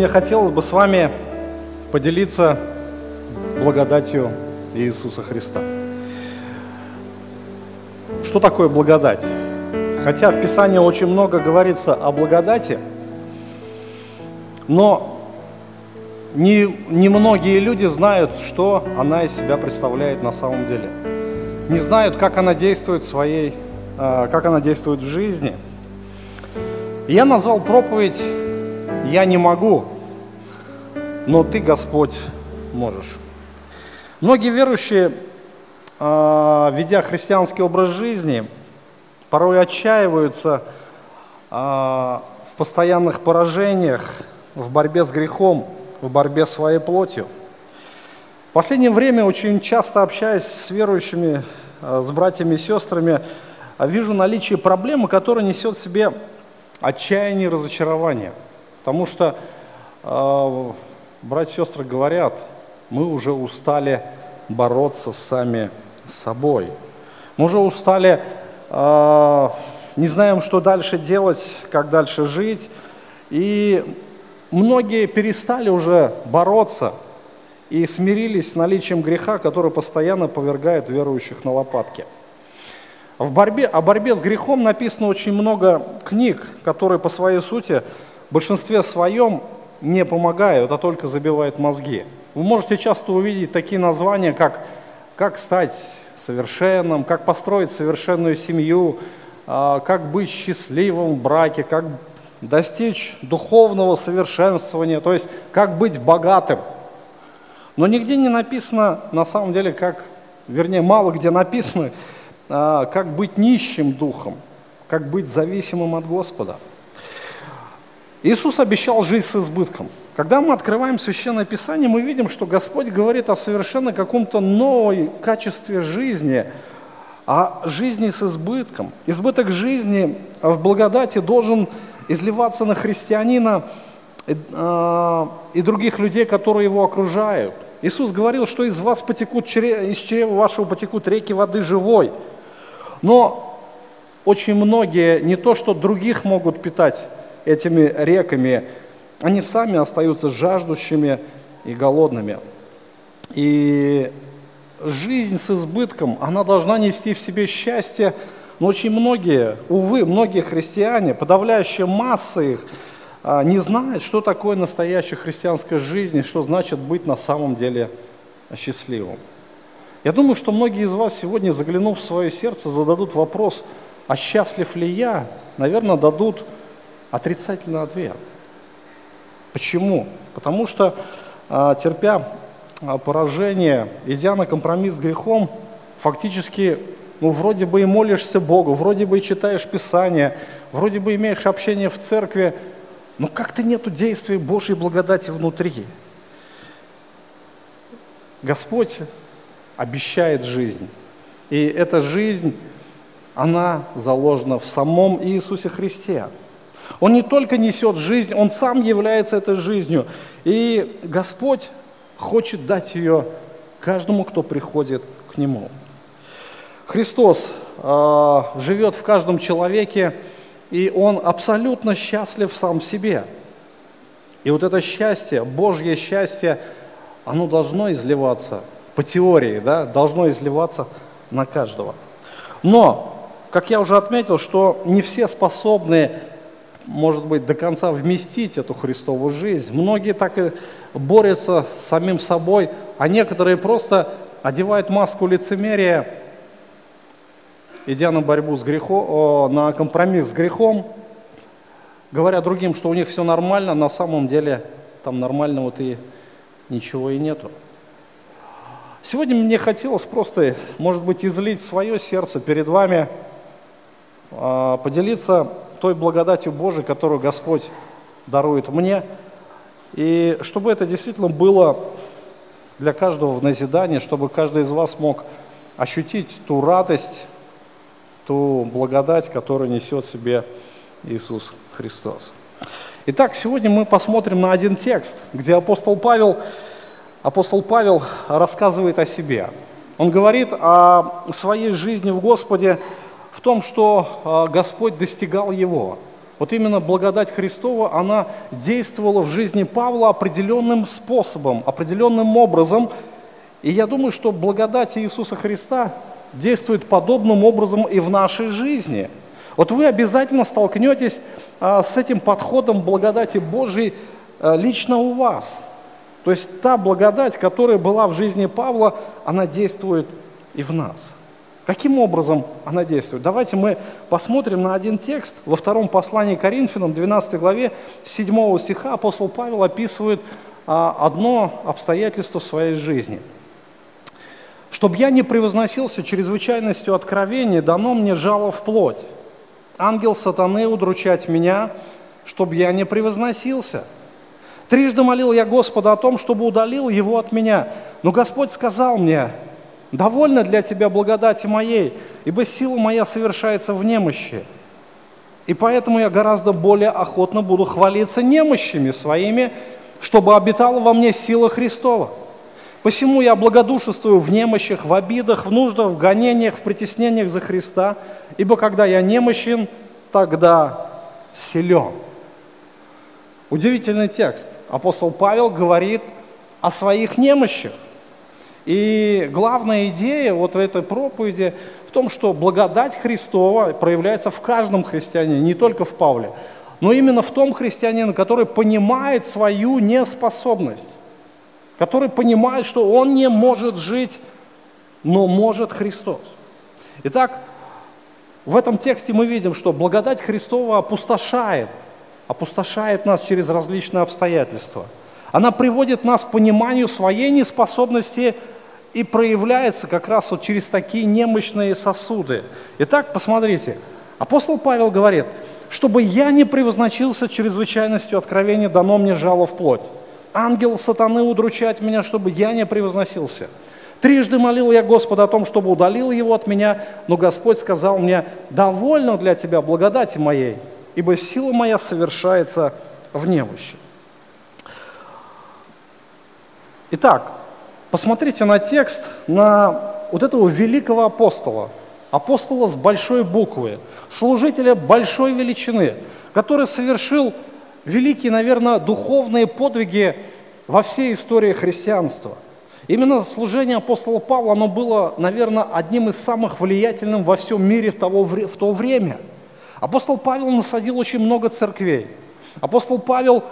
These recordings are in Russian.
Мне хотелось бы с вами поделиться благодатью Иисуса Христа. Что такое благодать? Хотя в Писании очень много говорится о благодати, но не, не многие люди знают, что она из себя представляет на самом деле. Не знают, как она действует в своей, а, как она действует в жизни. Я назвал проповедь «Я не могу, но Ты, Господь, можешь». Многие верующие, а, ведя христианский образ жизни, порой отчаиваются а, в постоянных поражениях, в борьбе с грехом, в борьбе своей плотью. В последнее время очень часто общаясь с верующими, а, с братьями и сестрами, вижу наличие проблемы, которая несет в себе отчаяние и разочарование. Потому что э, братья и сестры говорят, мы уже устали бороться сами с собой. Мы уже устали, э, не знаем, что дальше делать, как дальше жить. И многие перестали уже бороться и смирились с наличием греха, который постоянно повергает верующих на лопатки. В борьбе, о борьбе с грехом написано очень много книг, которые по своей сути в большинстве своем не помогают, а только забивают мозги. Вы можете часто увидеть такие названия, как «Как стать совершенным», «Как построить совершенную семью», а, «Как быть счастливым в браке», «Как достичь духовного совершенствования», то есть «Как быть богатым». Но нигде не написано, на самом деле, как, вернее, мало где написано, а, как быть нищим духом, как быть зависимым от Господа. Иисус обещал жить с избытком. Когда мы открываем Священное Писание, мы видим, что Господь говорит о совершенно каком-то новой качестве жизни, о жизни с избытком. Избыток жизни в благодати должен изливаться на христианина и, э, и других людей, которые его окружают. Иисус говорил, что из вас потекут, из чрева вашего потекут реки воды живой – но очень многие не то, что других могут питать этими реками, они сами остаются жаждущими и голодными. И жизнь с избытком, она должна нести в себе счастье, но очень многие, увы, многие христиане, подавляющая масса их, а, не знают, что такое настоящая христианская жизнь и что значит быть на самом деле счастливым. Я думаю, что многие из вас сегодня, заглянув в свое сердце, зададут вопрос, а счастлив ли я? Наверное, дадут отрицательный ответ. Почему? Потому что, а, терпя а, поражение, идя на компромисс с грехом, фактически, ну, вроде бы и молишься Богу, вроде бы и читаешь Писание, вроде бы имеешь общение в церкви, но как-то нету действия Божьей благодати внутри. Господь обещает жизнь. И эта жизнь, она заложена в самом Иисусе Христе. Он не только несет жизнь, Он сам является этой жизнью. И Господь хочет дать ее каждому, кто приходит к Нему. Христос э, живет в каждом человеке, и Он абсолютно счастлив сам себе. И вот это счастье, Божье счастье, оно должно изливаться по теории, да, должно изливаться на каждого. Но, как я уже отметил, что не все способны, может быть, до конца вместить эту Христову жизнь. Многие так и борются с самим собой, а некоторые просто одевают маску лицемерия, идя на борьбу с грехом, на компромисс с грехом, говоря другим, что у них все нормально, на самом деле там нормального-то и ничего и нету. Сегодня мне хотелось просто, может быть, излить свое сердце перед вами, а, поделиться той благодатью Божией, которую Господь дарует мне, и чтобы это действительно было для каждого в назидании, чтобы каждый из вас мог ощутить ту радость, ту благодать, которую несет в себе Иисус Христос. Итак, сегодня мы посмотрим на один текст, где апостол Павел апостол Павел рассказывает о себе. Он говорит о своей жизни в Господе, в том, что а, Господь достигал его. вот именно благодать Христова, она действовала в жизни Павла определенным способом, определенным образом. И я думаю, что благодать Иисуса Христа действует подобным образом и в нашей жизни. Вот вы обязательно столкнетесь а, с этим подходом благодати Божией а, лично у вас. То есть та благодать, которая была в жизни Павла, она действует и в нас. Каким образом она действует? Давайте мы посмотрим на один текст. Во втором послании Коринфянам, 12 главе, 7 стиха апостол Павел описывает а, одно обстоятельство в своей жизни. «Чтоб я не превозносился чрезвычайностью откровения, дано мне жало в плоть. Ангел сатаны удручать меня, чтоб я не превозносился. Трижды молил я Господа о том, чтобы удалил его от меня. Но Господь сказал мне, Довольно для тебя благодати моей, ибо сила моя совершается в немощи. И поэтому я гораздо более охотно буду хвалиться немощами своими, чтобы обитала во мне сила Христова. Посему я благодушествую в немощах, в обидах, в нуждах, в гонениях, в притеснениях за Христа, ибо когда я немощен, тогда силен. Удивительный текст. Апостол Павел говорит о своих немощах. И главная идея вот этой проповеди в том, что благодать Христова проявляется в каждом христианине, не только в Павле, но именно в том христианине, который понимает свою неспособность, который понимает, что он не может жить, но может Христос. Итак, в этом тексте мы видим, что благодать Христова опустошает, опустошает нас через различные обстоятельства. Она приводит нас к пониманию своей неспособности и проявляется как раз вот через такие немощные сосуды. Итак, посмотрите, апостол Павел говорит, чтобы я не превозначился чрезвычайностью откровения, дано мне жало в плоть. Ангел сатаны удручать меня, чтобы я не превозносился. Трижды молил я Господа о том, чтобы удалил его от меня, но Господь сказал мне, довольно для тебя благодати моей, ибо сила моя совершается в немощи. Итак, Посмотрите на текст, на вот этого великого апостола, апостола с большой буквы, служителя большой величины, который совершил великие, наверное, духовные подвиги во всей истории христианства. Именно служение апостола Павла, оно было, наверное, одним из самых влиятельных во всем мире в, того, в то время. Апостол Павел насадил очень много церквей. Апостол Павел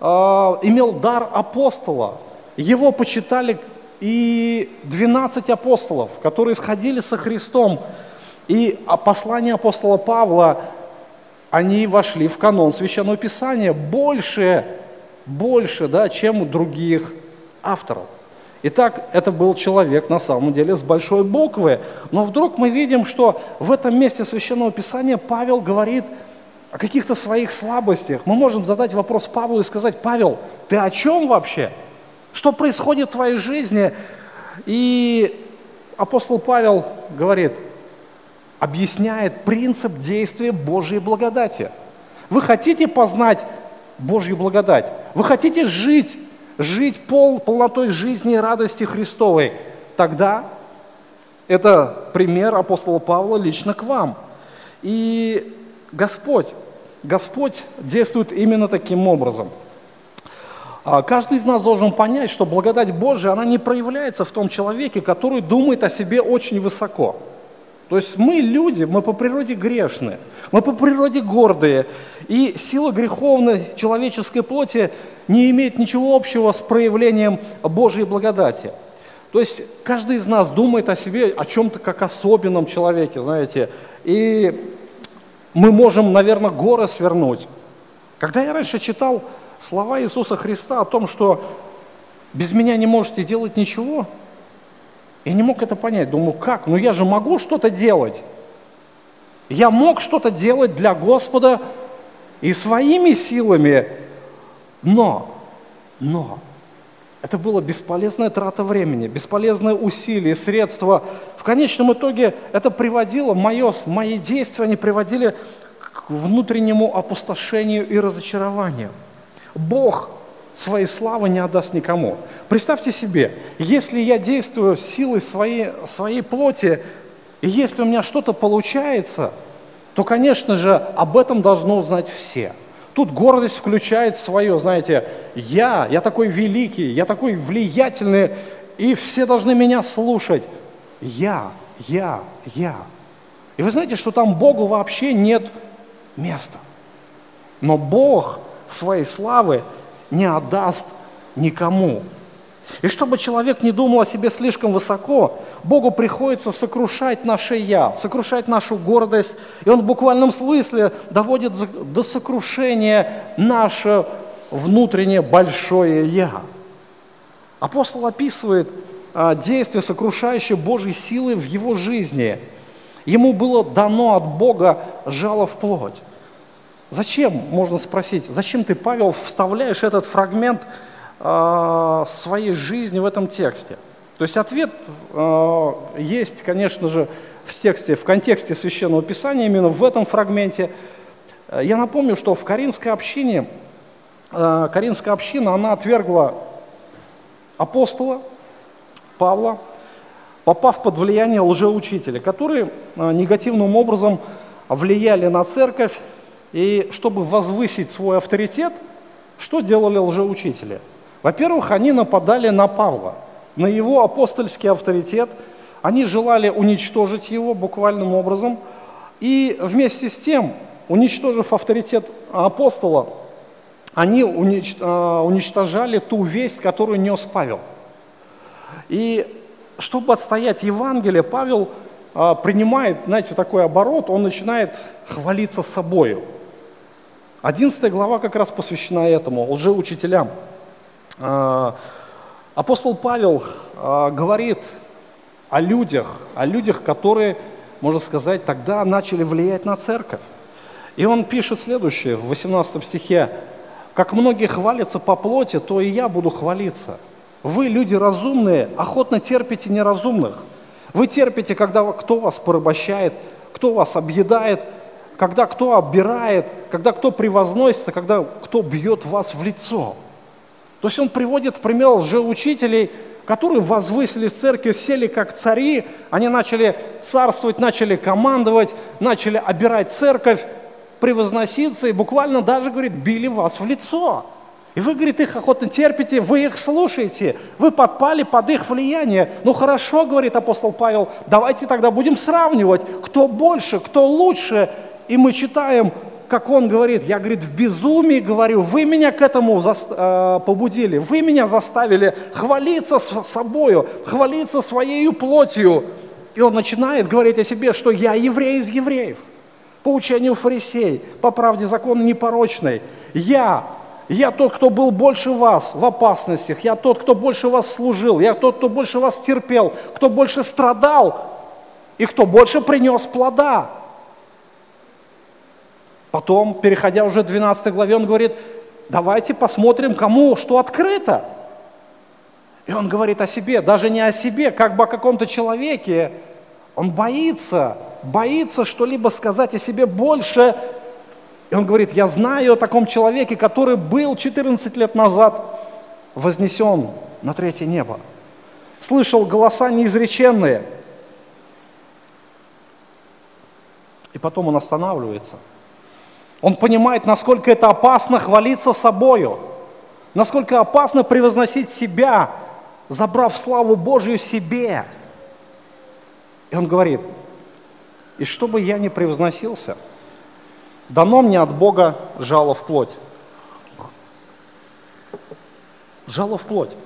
э, имел дар апостола. Его почитали и 12 апостолов, которые сходили со Христом, и послания апостола Павла, они вошли в канон Священного Писания больше, больше, да, чем у других авторов. Итак, это был человек на самом деле с большой буквы. Но вдруг мы видим, что в этом месте Священного Писания Павел говорит о каких-то своих слабостях. Мы можем задать вопрос Павлу и сказать, Павел, ты о чем вообще? Что происходит в твоей жизни? И апостол Павел говорит, объясняет принцип действия Божьей благодати. Вы хотите познать Божью благодать? Вы хотите жить, жить пол, полнотой жизни и радости Христовой? Тогда это пример апостола Павла лично к вам. И Господь, Господь действует именно таким образом – каждый из нас должен понять, что благодать Божия, она не проявляется в том человеке, который думает о себе очень высоко. То есть мы люди, мы по природе грешны, мы по природе гордые, и сила греховной человеческой плоти не имеет ничего общего с проявлением Божьей благодати. То есть каждый из нас думает о себе, о чем-то как особенном человеке, знаете, и мы можем, наверное, горы свернуть. Когда я раньше читал слова Иисуса Христа о том, что без меня не можете делать ничего, я не мог это понять. Думаю, как? Ну я же могу что-то делать. Я мог что-то делать для Господа и своими силами, но, но, это было бесполезная трата времени, бесполезное усилие, средства. В конечном итоге это приводило, мое, мои действия, они приводили к внутреннему опустошению и разочарованию. Бог своей славы не отдаст никому. Представьте себе, если я действую силой своей, своей плоти, и если у меня что-то получается, то, конечно же, об этом должно узнать все. Тут гордость включает свое, знаете, я, я такой великий, я такой влиятельный, и все должны меня слушать. Я, я, я. И вы знаете, что там Богу вообще нет места. Но Бог своей славы не отдаст никому. И чтобы человек не думал о себе слишком высоко, Богу приходится сокрушать наше «я», сокрушать нашу гордость. И Он в буквальном смысле доводит до сокрушения наше внутреннее большое «я». Апостол описывает а, действие сокрушающей Божьей силы в его жизни. Ему было дано от Бога жало в плоть. Зачем, можно спросить, зачем ты, Павел, вставляешь этот фрагмент э, своей жизни в этом тексте? То есть ответ э, есть, конечно же, в тексте, в контексте Священного Писания, именно в этом фрагменте. Я напомню, что в Каринской общине, э, Каринская община, она отвергла апостола Павла, попав под влияние лжеучителя, которые негативным образом влияли на церковь, и чтобы возвысить свой авторитет, что делали лжеучители? Во-первых, они нападали на Павла, на его апостольский авторитет, они желали уничтожить его буквальным образом, и вместе с тем, уничтожив авторитет апостола, они а, уничтожали ту весть, которую нес Павел. И чтобы отстоять Евангелие, Павел а, принимает, знаете, такой оборот, он начинает хвалиться собою – 11 глава как раз посвящена этому, лжеучителям. А, апостол Павел а, говорит о людях, о людях, которые, можно сказать, тогда начали влиять на церковь. И он пишет следующее в 18 стихе. «Как многие хвалятся по плоти, то и я буду хвалиться. Вы, люди разумные, охотно терпите неразумных. Вы терпите, когда кто вас порабощает, кто вас объедает – когда кто оббирает, когда кто превозносится, когда кто бьет вас в лицо. То есть он приводит в пример лжеучителей, которые возвысились в церкви, сели как цари, они начали царствовать, начали командовать, начали обирать церковь, превозноситься и буквально даже, говорит, били вас в лицо. И вы, говорит, их охотно терпите, вы их слушаете, вы подпали под их влияние. Ну хорошо, говорит апостол Павел, давайте тогда будем сравнивать, кто больше, кто лучше, и мы читаем, как он говорит, я, говорит, в безумии говорю, вы меня к этому э, побудили, вы меня заставили хвалиться с собою, хвалиться своей плотью. И он начинает говорить о себе, что я еврей из евреев, по учению фарисей, по правде закона непорочной. Я, я тот, кто был больше вас в опасностях, я тот, кто больше вас служил, я тот, кто больше вас терпел, кто больше страдал и кто больше принес плода. Потом, переходя уже к 12 главе, он говорит, давайте посмотрим, кому что открыто. И он говорит о себе, даже не о себе, как бы о каком-то человеке. Он боится, боится что-либо сказать о себе больше. И он говорит, я знаю о таком человеке, который был 14 лет назад вознесен на третье небо. Слышал голоса неизреченные. И потом он останавливается – он понимает, насколько это опасно хвалиться собою, насколько опасно превозносить себя, забрав славу Божью себе. И он говорит, и чтобы я не превозносился, дано мне от Бога жало в плоть. Жало в плоть.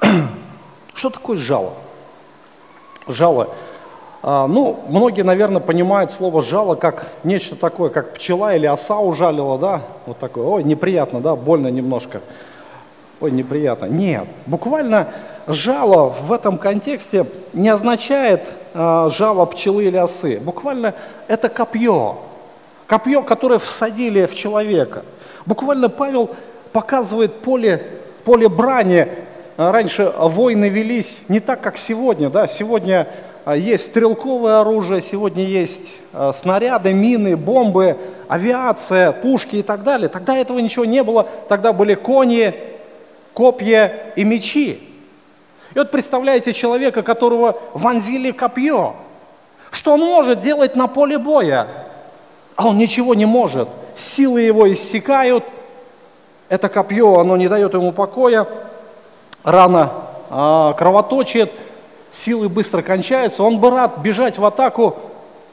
Что такое жало? Жало ну, многие, наверное, понимают слово «жало» как нечто такое, как пчела или оса ужалила, да, вот такое, ой, неприятно, да, больно немножко, ой, неприятно. Нет, буквально жало в этом контексте не означает э, жало пчелы или осы, буквально это копье, копье, которое всадили в человека. Буквально Павел показывает поле, поле брани. Раньше войны велись не так, как сегодня, да, сегодня а, есть стрелковое оружие, сегодня есть а, снаряды, мины, бомбы, авиация, пушки и так далее. Тогда этого ничего не было, тогда были кони, копья и мечи. И вот представляете человека, которого вонзили копье. Что он может делать на поле боя? А он ничего не может. Силы его иссякают. Это копье, оно не дает ему покоя. Рана а, кровоточит, силы быстро кончаются. Он бы рад бежать в атаку,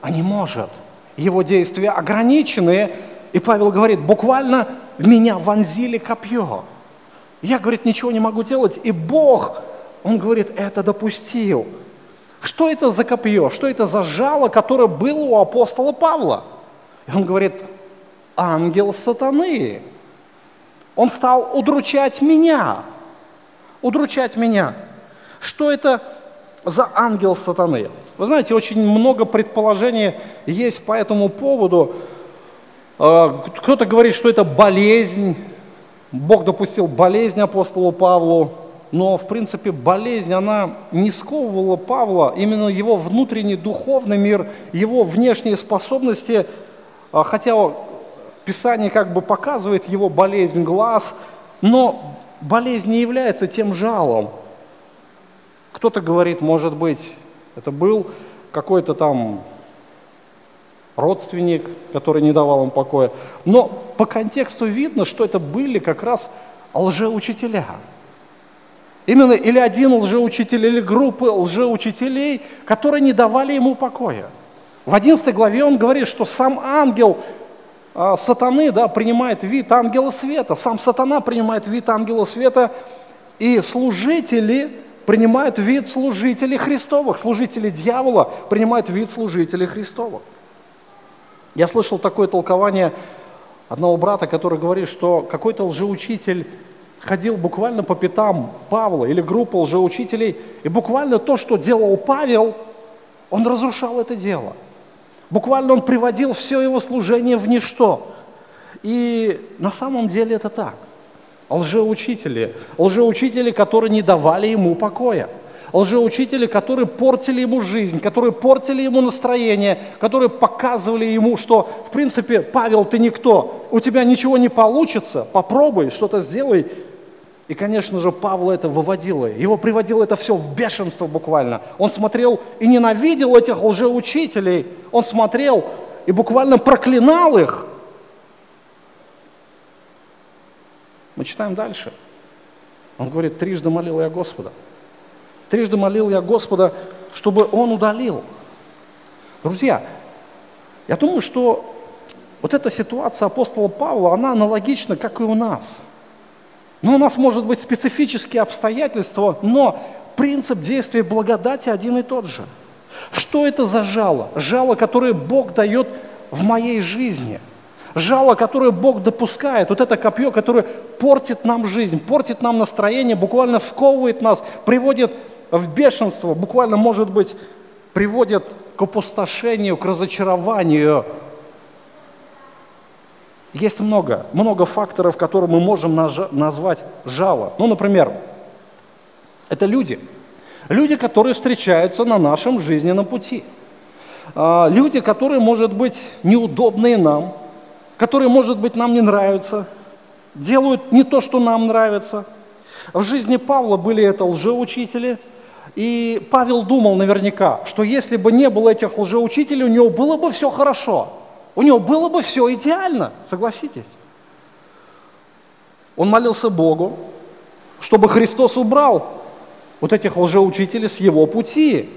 а не может. Его действия ограничены. И Павел говорит, буквально меня вонзили копье. Я, говорит, ничего не могу делать. И Бог, Он говорит, это допустил. Что это за копье? Что это за жало, которое было у апостола Павла? И он говорит, ангел сатаны. Он стал удручать меня. Удручать меня. Что это за ангел сатаны? Вы знаете, очень много предположений есть по этому поводу. А, кто-то говорит, что это болезнь, Бог допустил болезнь апостолу Павлу, но, в принципе, болезнь, она не сковывала Павла, именно его внутренний духовный мир, его внешние способности, а, хотя Писание как бы показывает его болезнь глаз, но болезнь не является тем жалом. Кто-то говорит, может быть, это был какой-то там родственник, который не давал им покоя. Но по контексту видно, что это были как раз лжеучителя. Именно или один лжеучитель, или группы лжеучителей, которые не давали ему покоя. В 11 главе он говорит, что сам ангел а, сатаны да, принимает вид ангела света, сам сатана принимает вид ангела света, и служители принимают вид служителей Христовых, служители дьявола принимают вид служителей Христовых. Я слышал такое толкование одного брата, который говорит, что какой-то лжеучитель ходил буквально по пятам Павла или группа лжеучителей, и буквально то, что делал Павел, он разрушал это дело. Буквально он приводил все его служение в ничто. И на самом деле это так. Лжеучители, лжеучители, которые не давали ему покоя – лжеучители, которые портили ему жизнь, которые портили ему настроение, которые показывали ему, что, в принципе, Павел, ты никто, у тебя ничего не получится, попробуй, что-то сделай. И, конечно же, Павла это выводило, его приводило это все в бешенство буквально. Он смотрел и ненавидел этих лжеучителей, он смотрел и буквально проклинал их. Мы читаем дальше. Он говорит, трижды молил я Господа – Трижды молил я Господа, чтобы Он удалил. Друзья, я думаю, что вот эта ситуация апостола Павла, она аналогична, как и у нас. Но у нас может быть специфические обстоятельства, но принцип действия благодати один и тот же. Что это за жало? Жало, которое Бог дает в моей жизни. Жало, которое Бог допускает. Вот это копье, которое портит нам жизнь, портит нам настроение, буквально сковывает нас, приводит в бешенство, буквально, может быть, приводят к опустошению, к разочарованию. Есть много, много факторов, которые мы можем назвать жало. Ну, например, это люди. Люди, которые встречаются на нашем жизненном пути. А, люди, которые, может быть, неудобные нам, которые, может быть, нам не нравятся, делают не то, что нам нравится. В жизни Павла были это лжеучители – и Павел думал наверняка, что если бы не было этих лжеучителей, у него было бы все хорошо. У него было бы все идеально, согласитесь. Он молился Богу, чтобы Христос убрал вот этих лжеучителей с его пути.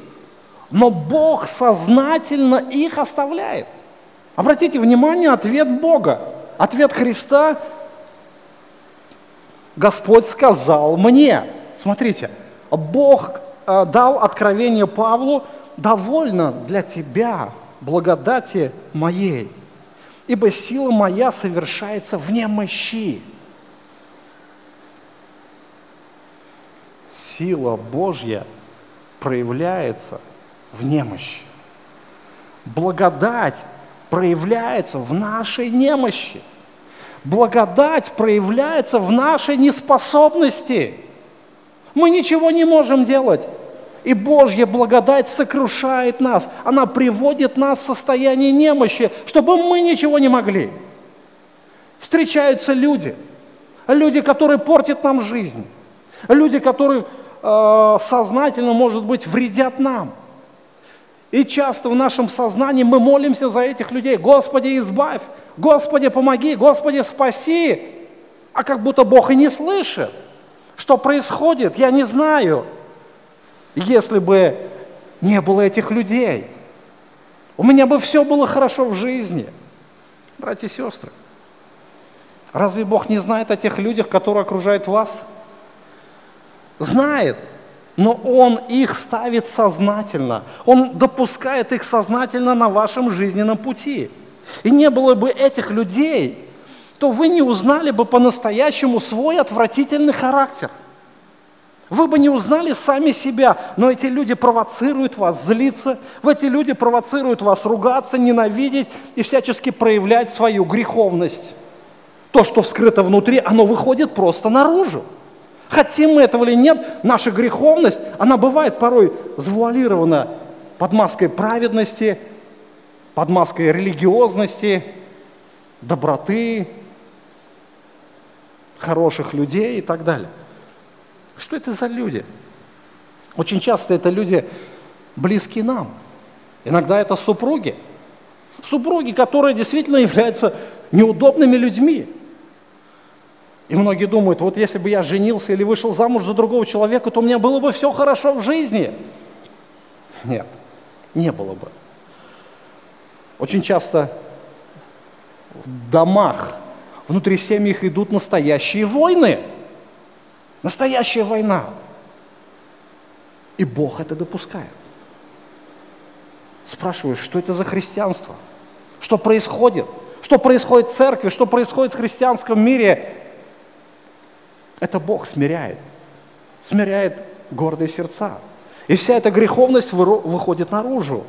Но Бог сознательно их оставляет. Обратите внимание, ответ Бога, ответ Христа, Господь сказал мне. Смотрите, Бог Э, дал откровение Павлу, довольно для тебя благодати моей, ибо сила моя совершается в немощи. Сила Божья проявляется в немощи. Благодать проявляется в нашей немощи. Благодать проявляется в нашей неспособности. Мы ничего не можем делать. И Божья благодать сокрушает нас. Она приводит нас в состояние немощи, чтобы мы ничего не могли. Встречаются люди, люди, которые портят нам жизнь, люди, которые э, сознательно, может быть, вредят нам. И часто в нашем сознании мы молимся за этих людей. Господи, избавь, Господи, помоги, Господи, спаси. А как будто Бог и не слышит. Что происходит, я не знаю. Если бы не было этих людей, у меня бы все было хорошо в жизни. Братья и сестры, разве Бог не знает о тех людях, которые окружают вас? Знает но Он их ставит сознательно. Он допускает их сознательно на вашем жизненном пути. И не было бы этих людей, то вы не узнали бы по-настоящему свой отвратительный характер. Вы бы не узнали сами себя, но эти люди провоцируют вас злиться, эти люди провоцируют вас ругаться, ненавидеть и всячески проявлять свою греховность. То, что вскрыто внутри, оно выходит просто наружу. Хотим мы этого или нет, наша греховность, она бывает порой завуалирована под маской праведности, под маской религиозности, доброты, хороших людей и так далее. Что это за люди? Очень часто это люди близкие нам. Иногда это супруги. Супруги, которые действительно являются неудобными людьми. И многие думают, вот если бы я женился или вышел замуж за другого человека, то у меня было бы все хорошо в жизни. Нет, не было бы. Очень часто в домах, внутри семьях идут настоящие войны. Настоящая война. И Бог это допускает. Спрашиваешь, что это за христианство? Что происходит? Что происходит в церкви? Что происходит в христианском мире? Это Бог смиряет. Смиряет гордые сердца. И вся эта греховность выходит наружу.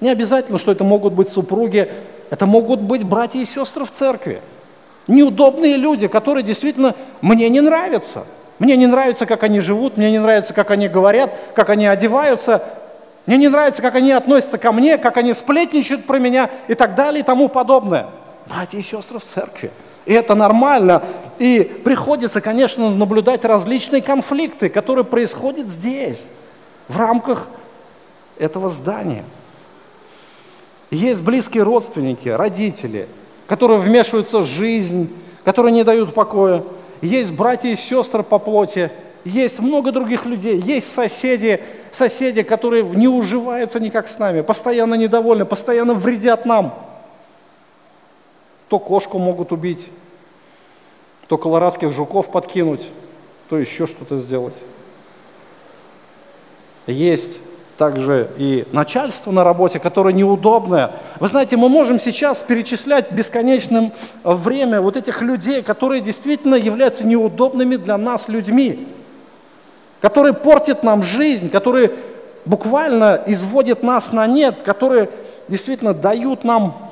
Не обязательно, что это могут быть супруги, это могут быть братья и сестры в церкви. Неудобные люди, которые действительно мне не нравятся. Мне не нравится, как они живут, мне не нравится, как они говорят, как они одеваются. Мне не нравится, как они относятся ко мне, как они сплетничают про меня и так далее и тому подобное. Братья и сестры в церкви. И это нормально. И приходится, конечно, наблюдать различные конфликты, которые происходят здесь, в рамках этого здания. Есть близкие родственники, родители, которые вмешиваются в жизнь, которые не дают покоя. Есть братья и сестры по плоти, есть много других людей, есть соседи, соседи, которые не уживаются никак с нами, постоянно недовольны, постоянно вредят нам – то кошку могут убить, то колорадских жуков подкинуть, то еще что-то сделать. Есть также и начальство на работе, которое неудобное. Вы знаете, мы можем сейчас перечислять бесконечным время вот этих людей, которые действительно являются неудобными для нас людьми, которые портят нам жизнь, которые буквально изводят нас на нет, которые действительно дают нам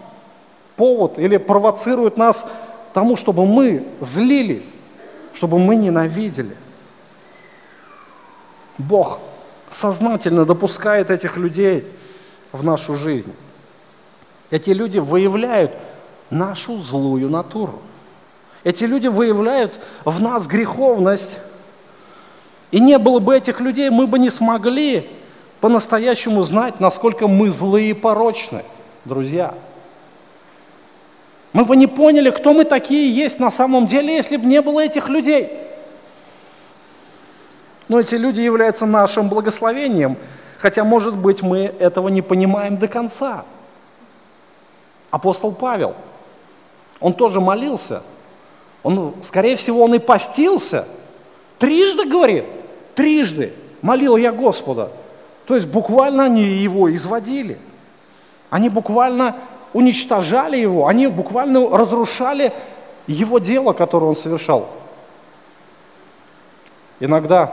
повод или провоцирует нас тому, чтобы мы злились, чтобы мы ненавидели. Бог сознательно допускает этих людей в нашу жизнь. Эти люди выявляют нашу злую натуру. Эти люди выявляют в нас греховность. И не было бы этих людей, мы бы не смогли по-настоящему знать, насколько мы злые и порочны, друзья. Мы бы не поняли, кто мы такие есть на самом деле, если бы не было этих людей. Но эти люди являются нашим благословением, хотя, может быть, мы этого не понимаем до конца. Апостол Павел, он тоже молился, он, скорее всего, он и постился, трижды, говорит, трижды молил я Господа. То есть буквально они его изводили. Они буквально уничтожали его, они буквально разрушали его дело, которое он совершал. Иногда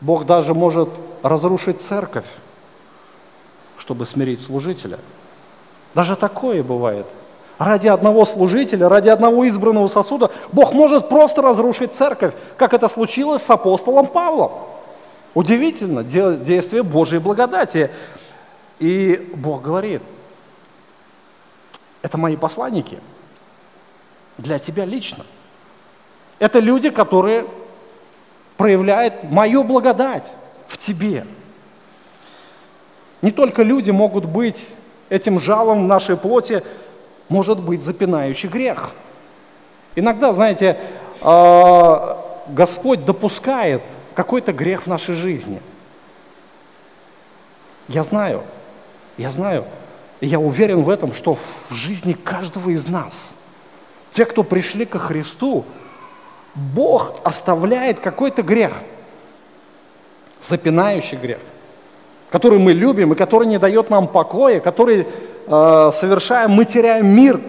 Бог даже может разрушить церковь, чтобы смирить служителя. Даже такое бывает. Ради одного служителя, ради одного избранного сосуда Бог может просто разрушить церковь, как это случилось с апостолом Павлом. Удивительно, действие Божьей благодати. И Бог говорит – это мои посланники. Для тебя лично. Это люди, которые проявляют мою благодать в тебе. Не только люди могут быть этим жалом в нашей плоти, может быть запинающий грех. Иногда, знаете, а, Господь допускает какой-то грех в нашей жизни. Я знаю, я знаю, я уверен в этом, что в жизни каждого из нас, те, кто пришли ко Христу, Бог оставляет какой-то грех, запинающий грех, который мы любим и который не дает нам покоя, который, э, совершая, мы теряем мир.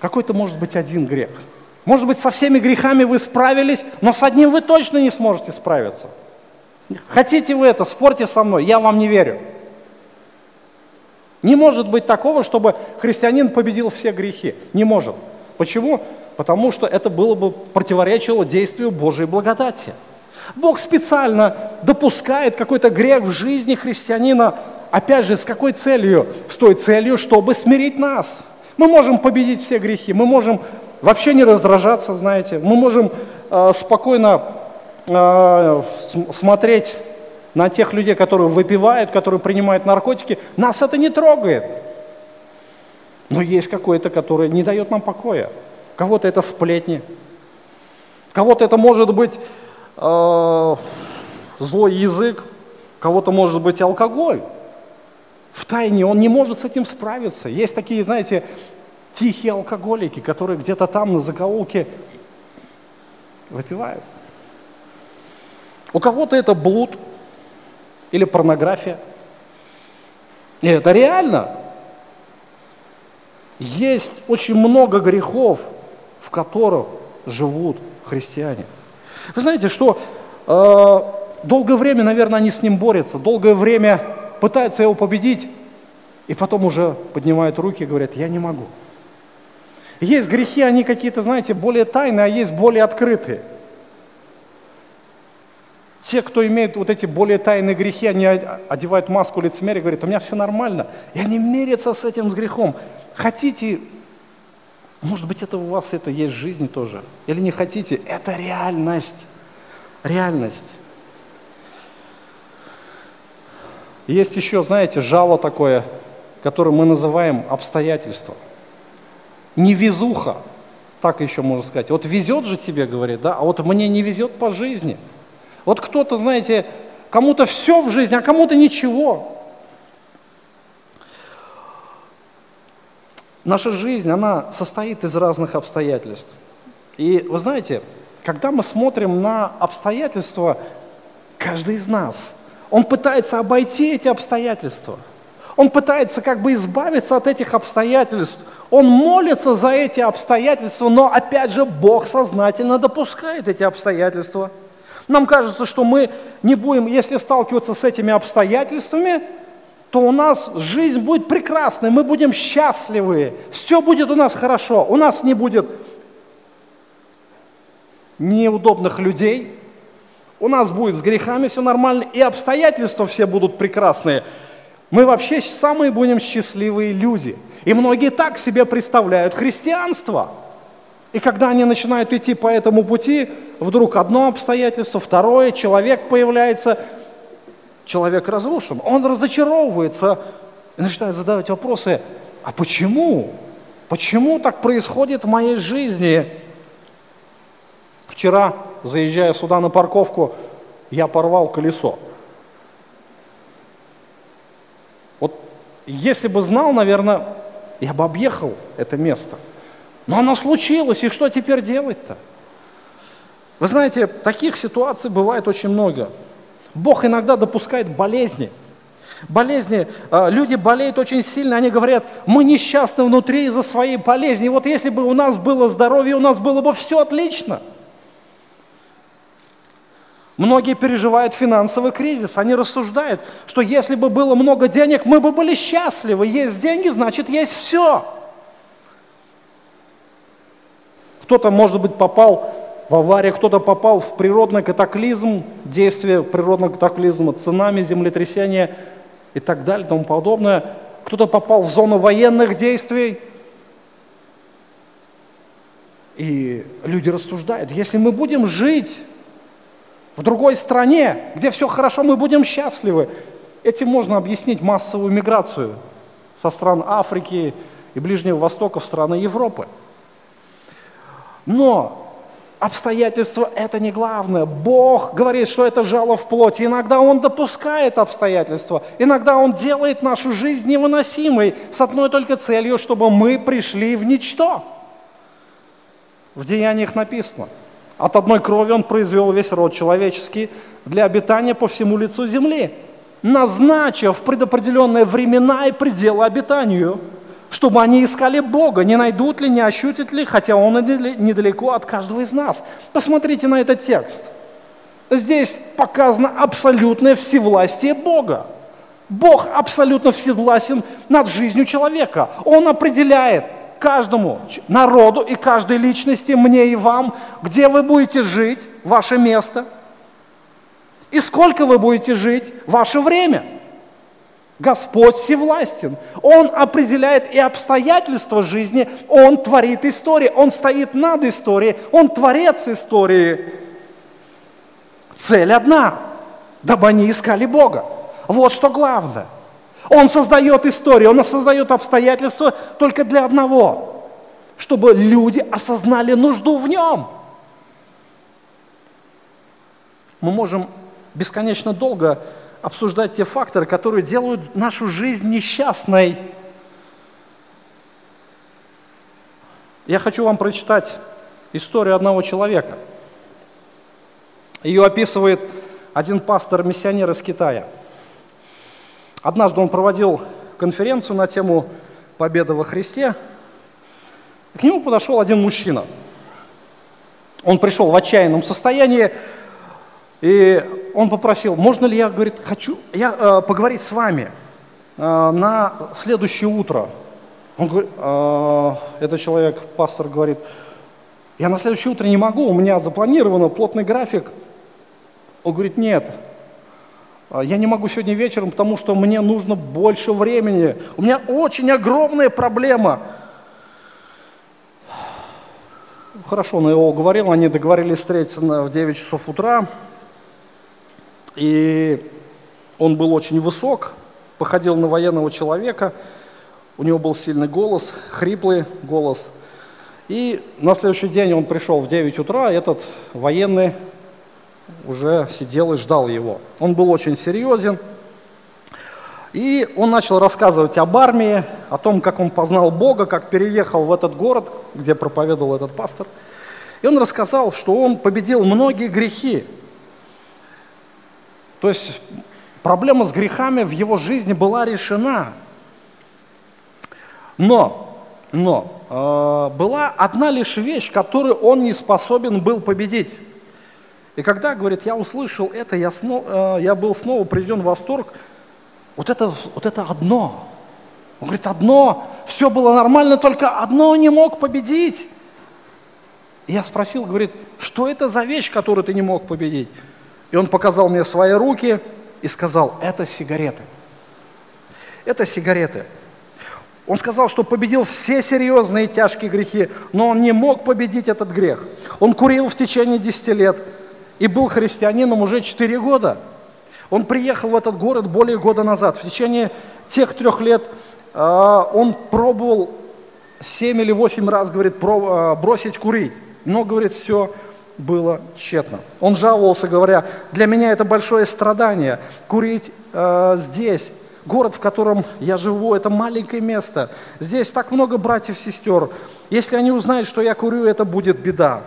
Какой-то может быть один грех. Может быть, со всеми грехами вы справились, но с одним вы точно не сможете справиться. Хотите вы это, спорьте со мной, я вам не верю. Не может быть такого, чтобы христианин победил все грехи. Не может. Почему? Потому что это было бы противоречило действию Божьей благодати. Бог специально допускает какой-то грех в жизни христианина, опять же, с какой целью? С той целью, чтобы смирить нас. Мы можем победить все грехи, мы можем вообще не раздражаться, знаете, мы можем э, спокойно э, смотреть на тех людей, которые выпивают, которые принимают наркотики, нас это не трогает. Но есть какое-то, которое не дает нам покоя. Кого-то это сплетни, кого-то это может быть э, злой язык, кого-то может быть алкоголь. В тайне он не может с этим справиться. Есть такие, знаете, тихие алкоголики, которые где-то там на закоулке выпивают. У кого-то это блуд или порнография. И это реально. Есть очень много грехов, в которых живут христиане. Вы знаете, что э, долгое время, наверное, они с ним борются, долгое время пытаются его победить, и потом уже поднимают руки и говорят, я не могу. Есть грехи, они какие-то, знаете, более тайные, а есть более открытые. Те, кто имеет вот эти более тайные грехи, они одевают маску лицемерия говорят, у меня все нормально. И они мерятся с этим грехом. Хотите, может быть, это у вас это есть в жизни тоже. Или не хотите, это реальность. Реальность. Есть еще, знаете, жало такое, которое мы называем обстоятельства. Невезуха, так еще можно сказать. Вот везет же тебе, говорит, да, а вот мне не везет по жизни – вот кто-то, знаете, кому-то все в жизни, а кому-то ничего. Наша жизнь, она состоит из разных обстоятельств. И вы знаете, когда мы смотрим на обстоятельства, каждый из нас, он пытается обойти эти обстоятельства. Он пытается как бы избавиться от этих обстоятельств. Он молится за эти обстоятельства, но опять же Бог сознательно допускает эти обстоятельства – нам кажется, что мы не будем, если сталкиваться с этими обстоятельствами, то у нас жизнь будет прекрасной, мы будем счастливы, все будет у нас хорошо, у нас не будет неудобных людей, у нас будет с грехами все нормально, и обстоятельства все будут прекрасные. Мы вообще самые будем счастливые люди. И многие так себе представляют христианство – и когда они начинают идти по этому пути, вдруг одно обстоятельство, второе, человек появляется, человек разрушен, он разочаровывается и начинает задавать вопросы, а почему? Почему так происходит в моей жизни? Вчера, заезжая сюда на парковку, я порвал колесо. Вот если бы знал, наверное, я бы объехал это место – но оно случилось, и что теперь делать-то? Вы знаете, таких ситуаций бывает очень много. Бог иногда допускает болезни. Болезни, а, люди болеют очень сильно, они говорят, мы несчастны внутри из-за своей болезни. Вот если бы у нас было здоровье, у нас было бы все отлично. Многие переживают финансовый кризис, они рассуждают, что если бы было много денег, мы бы были счастливы. Есть деньги, значит есть все. Кто-то, может быть, попал в аварию, кто-то попал в природный катаклизм, действие природного катаклизма, цунами, землетрясения и так далее, и тому подобное. Кто-то попал в зону военных действий. И люди рассуждают, если мы будем жить в другой стране, где все хорошо, мы будем счастливы. Этим можно объяснить массовую миграцию со стран Африки и Ближнего Востока в страны Европы. Но обстоятельства – это не главное. Бог говорит, что это жало в плоти. Иногда Он допускает обстоятельства, иногда Он делает нашу жизнь невыносимой с одной только целью, чтобы мы пришли в ничто. В Деяниях написано, от одной крови Он произвел весь род человеческий для обитания по всему лицу земли, назначив предопределенные времена и пределы обитанию – чтобы они искали Бога, не найдут ли, не ощутят ли, хотя Он недалеко от каждого из нас. Посмотрите на этот текст. Здесь показано абсолютное всевластие Бога. Бог абсолютно всевластен над жизнью человека. Он определяет каждому народу и каждой личности, мне и вам, где вы будете жить, ваше место, и сколько вы будете жить, ваше время – Господь всевластен. Он определяет и обстоятельства жизни, Он творит истории, Он стоит над историей, Он творец истории. Цель одна, дабы они искали Бога. Вот что главное. Он создает историю, Он создает обстоятельства только для одного, чтобы люди осознали нужду в Нем. Мы можем бесконечно долго обсуждать те факторы, которые делают нашу жизнь несчастной. Я хочу вам прочитать историю одного человека. Ее описывает один пастор-миссионер из Китая. Однажды он проводил конференцию на тему «Победа во Христе». К нему подошел один мужчина. Он пришел в отчаянном состоянии, и он попросил, можно ли я, говорит, хочу я, э, поговорить с вами э, на следующее утро. Он говорит, э, этот человек, пастор, говорит, я на следующее утро не могу, у меня запланировано плотный график. Он говорит, нет, э, я не могу сегодня вечером, потому что мне нужно больше времени. У меня очень огромная проблема. Хорошо, он его уговорил, они договорились встретиться в 9 часов утра. И он был очень высок, походил на военного человека, у него был сильный голос, хриплый голос. И на следующий день он пришел в 9 утра, этот военный уже сидел и ждал его. Он был очень серьезен, и он начал рассказывать об армии, о том, как он познал Бога, как переехал в этот город, где проповедовал этот пастор. И он рассказал, что он победил многие грехи, то есть проблема с грехами в его жизни была решена. Но, но э, была одна лишь вещь, которую он не способен был победить. И когда, говорит, я услышал это, я, снова, э, я был снова приведен в восторг, вот это, вот это одно. Он говорит, одно, все было нормально, только одно не мог победить. И я спросил, говорит, что это за вещь, которую ты не мог победить? И он показал мне свои руки и сказал, это сигареты. Это сигареты. Он сказал, что победил все серьезные тяжкие грехи, но он не мог победить этот грех. Он курил в течение 10 лет и был христианином уже 4 года. Он приехал в этот город более года назад. В течение тех трех лет э, он пробовал 7 или 8 раз, говорит, про, э, бросить курить. Но, говорит, все было тщетно. Он жаловался, говоря, для меня это большое страдание, курить э, здесь, город, в котором я живу, это маленькое место. Здесь так много братьев, сестер. Если они узнают, что я курю, это будет беда.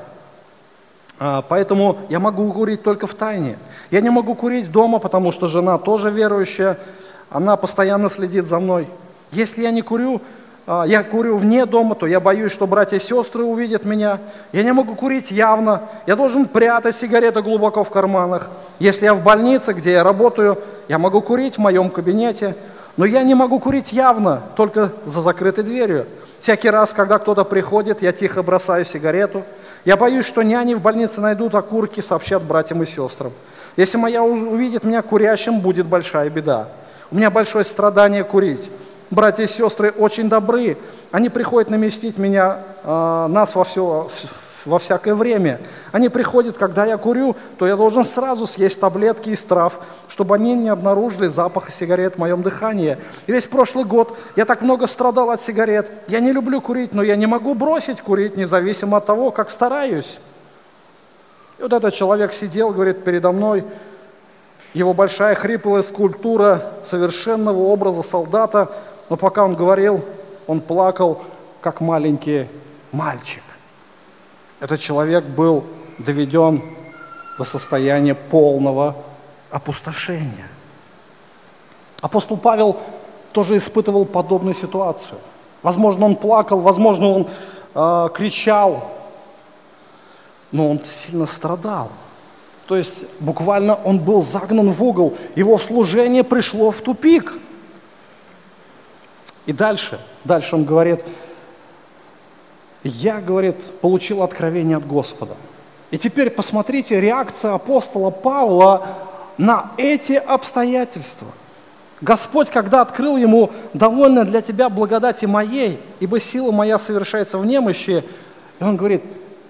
А, поэтому я могу курить только в тайне. Я не могу курить дома, потому что жена тоже верующая, она постоянно следит за мной. Если я не курю, я курю вне дома, то я боюсь, что братья и сестры увидят меня. Я не могу курить явно. Я должен прятать сигареты глубоко в карманах. Если я в больнице, где я работаю, я могу курить в моем кабинете. Но я не могу курить явно, только за закрытой дверью. Всякий раз, когда кто-то приходит, я тихо бросаю сигарету. Я боюсь, что няни в больнице найдут окурки, сообщат братьям и сестрам. Если моя увидит меня курящим, будет большая беда. У меня большое страдание курить братья и сестры очень добры. Они приходят наместить меня, э, нас во все, во всякое время. Они приходят, когда я курю, то я должен сразу съесть таблетки из трав, чтобы они не обнаружили запаха сигарет в моем дыхании. И весь прошлый год я так много страдал от сигарет. Я не люблю курить, но я не могу бросить курить, независимо от того, как стараюсь. И вот этот человек сидел, говорит, передо мной, его большая хриплая скульптура совершенного образа солдата, но пока он говорил, он плакал, как маленький мальчик. Этот человек был доведен до состояния полного опустошения. Апостол Павел тоже испытывал подобную ситуацию. Возможно, он плакал, возможно, он э, кричал, но он сильно страдал. То есть буквально он был загнан в угол, его служение пришло в тупик. И дальше, дальше он говорит, я, говорит, получил откровение от Господа. И теперь посмотрите реакция апостола Павла на эти обстоятельства. Господь, когда открыл ему, довольно для тебя благодати моей, ибо сила моя совершается в немощи, и он говорит,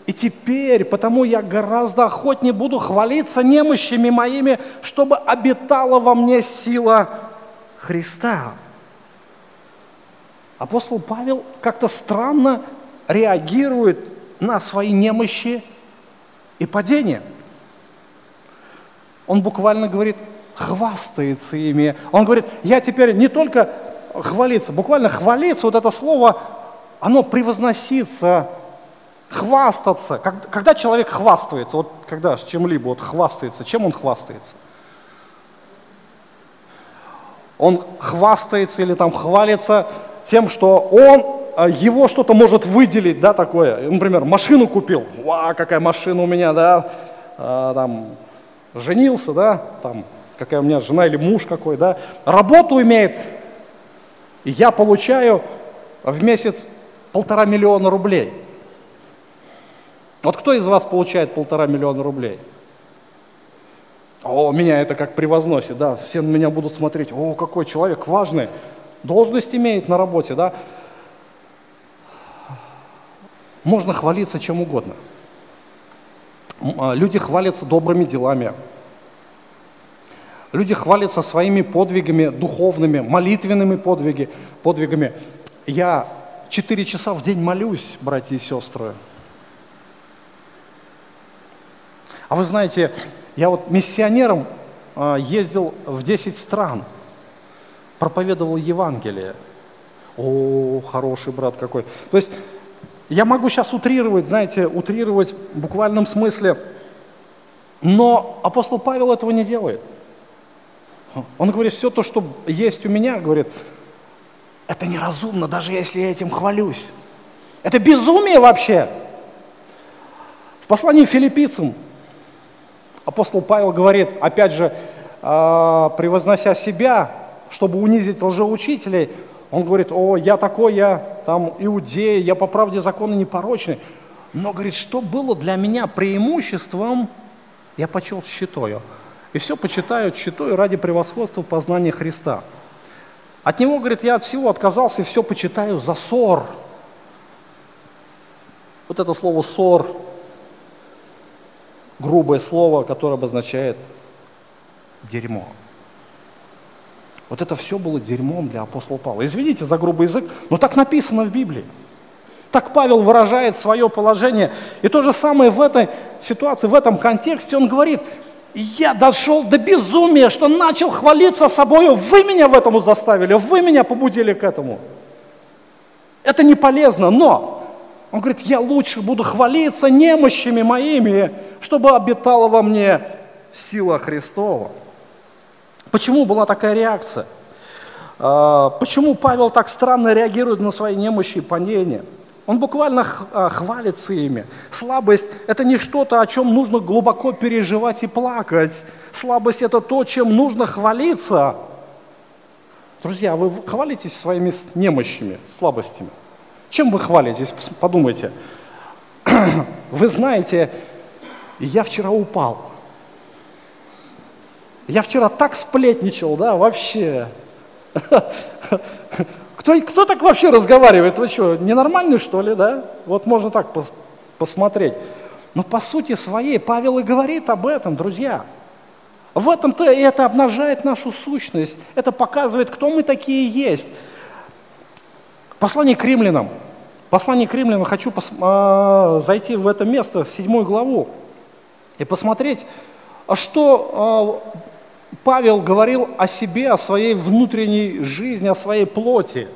и теперь, потому я гораздо охотнее буду хвалиться немощами моими, чтобы обитала во мне сила Христа. Апостол Павел как-то странно реагирует на свои немощи и падения. Он буквально говорит, хвастается ими. Он говорит, я теперь не только хвалиться, буквально хвалиться, вот это слово, оно превозносится, хвастаться. Когда человек хвастается, вот когда с чем-либо вот хвастается, чем он хвастается? Он хвастается или там хвалится тем, что он а, его что-то может выделить, да, такое. Например, машину купил. Ва, какая машина у меня, да. А, там, женился, да, там, какая у меня жена или муж какой, да. Работу имеет. И я получаю в месяц полтора миллиона рублей. Вот кто из вас получает полтора миллиона рублей? О, меня это как превозносит, да, все на меня будут смотреть, о, какой человек важный, должность имеет на работе, да. Можно хвалиться чем угодно. А, люди хвалятся добрыми делами. Люди хвалятся своими подвигами духовными, молитвенными подвиги, подвигами. Я четыре часа в день молюсь, братья и сестры. А вы знаете, я вот миссионером а, ездил в 10 стран, проповедовал Евангелие. О, хороший брат какой. То есть я могу сейчас утрировать, знаете, утрировать в буквальном смысле, но апостол Павел этого не делает. Он говорит, все то, что есть у меня, говорит, это неразумно, даже если я этим хвалюсь. Это безумие вообще. В послании филиппийцам апостол Павел говорит, опять же, а, превознося себя, чтобы унизить лжеучителей, он говорит, о, я такой, я там иудей, я по правде закона непорочный. Но, говорит, что было для меня преимуществом, я почел считаю. И все почитаю считаю ради превосходства познания Христа. От него, говорит, я от всего отказался и все почитаю за ссор. Вот это слово ссор, грубое слово, которое обозначает дерьмо. Вот это все было дерьмом для апостола Павла. Извините за грубый язык, но так написано в Библии. Так Павел выражает свое положение. И то же самое в этой ситуации, в этом контексте он говорит, я дошел до безумия, что начал хвалиться собой. Вы меня в этом заставили, вы меня побудили к этому. Это не полезно, но он говорит, я лучше буду хвалиться немощами моими, чтобы обитала во мне сила Христова. Почему была такая реакция? А, почему Павел так странно реагирует на свои немощи и падения? Он буквально а, хвалится ими. Слабость – это не что-то, о чем нужно глубоко переживать и плакать. Слабость – это то, чем нужно хвалиться. Друзья, вы хвалитесь своими немощами, слабостями? Чем вы хвалитесь? Подумайте. Вы знаете, я вчера упал. Я вчера так сплетничал, да, вообще. Кто, кто так вообще разговаривает? Вы что, ненормальный, что ли, да? Вот можно так посмотреть. Но по сути своей Павел и говорит об этом, друзья. В этом-то это обнажает нашу сущность, это показывает, кто мы такие есть. Послание к римлянам. Послание к римлянам, хочу пос, э, зайти в это место, в седьмую главу, и посмотреть, а что э, Павел говорил о себе, о своей внутренней жизни, о своей плоти.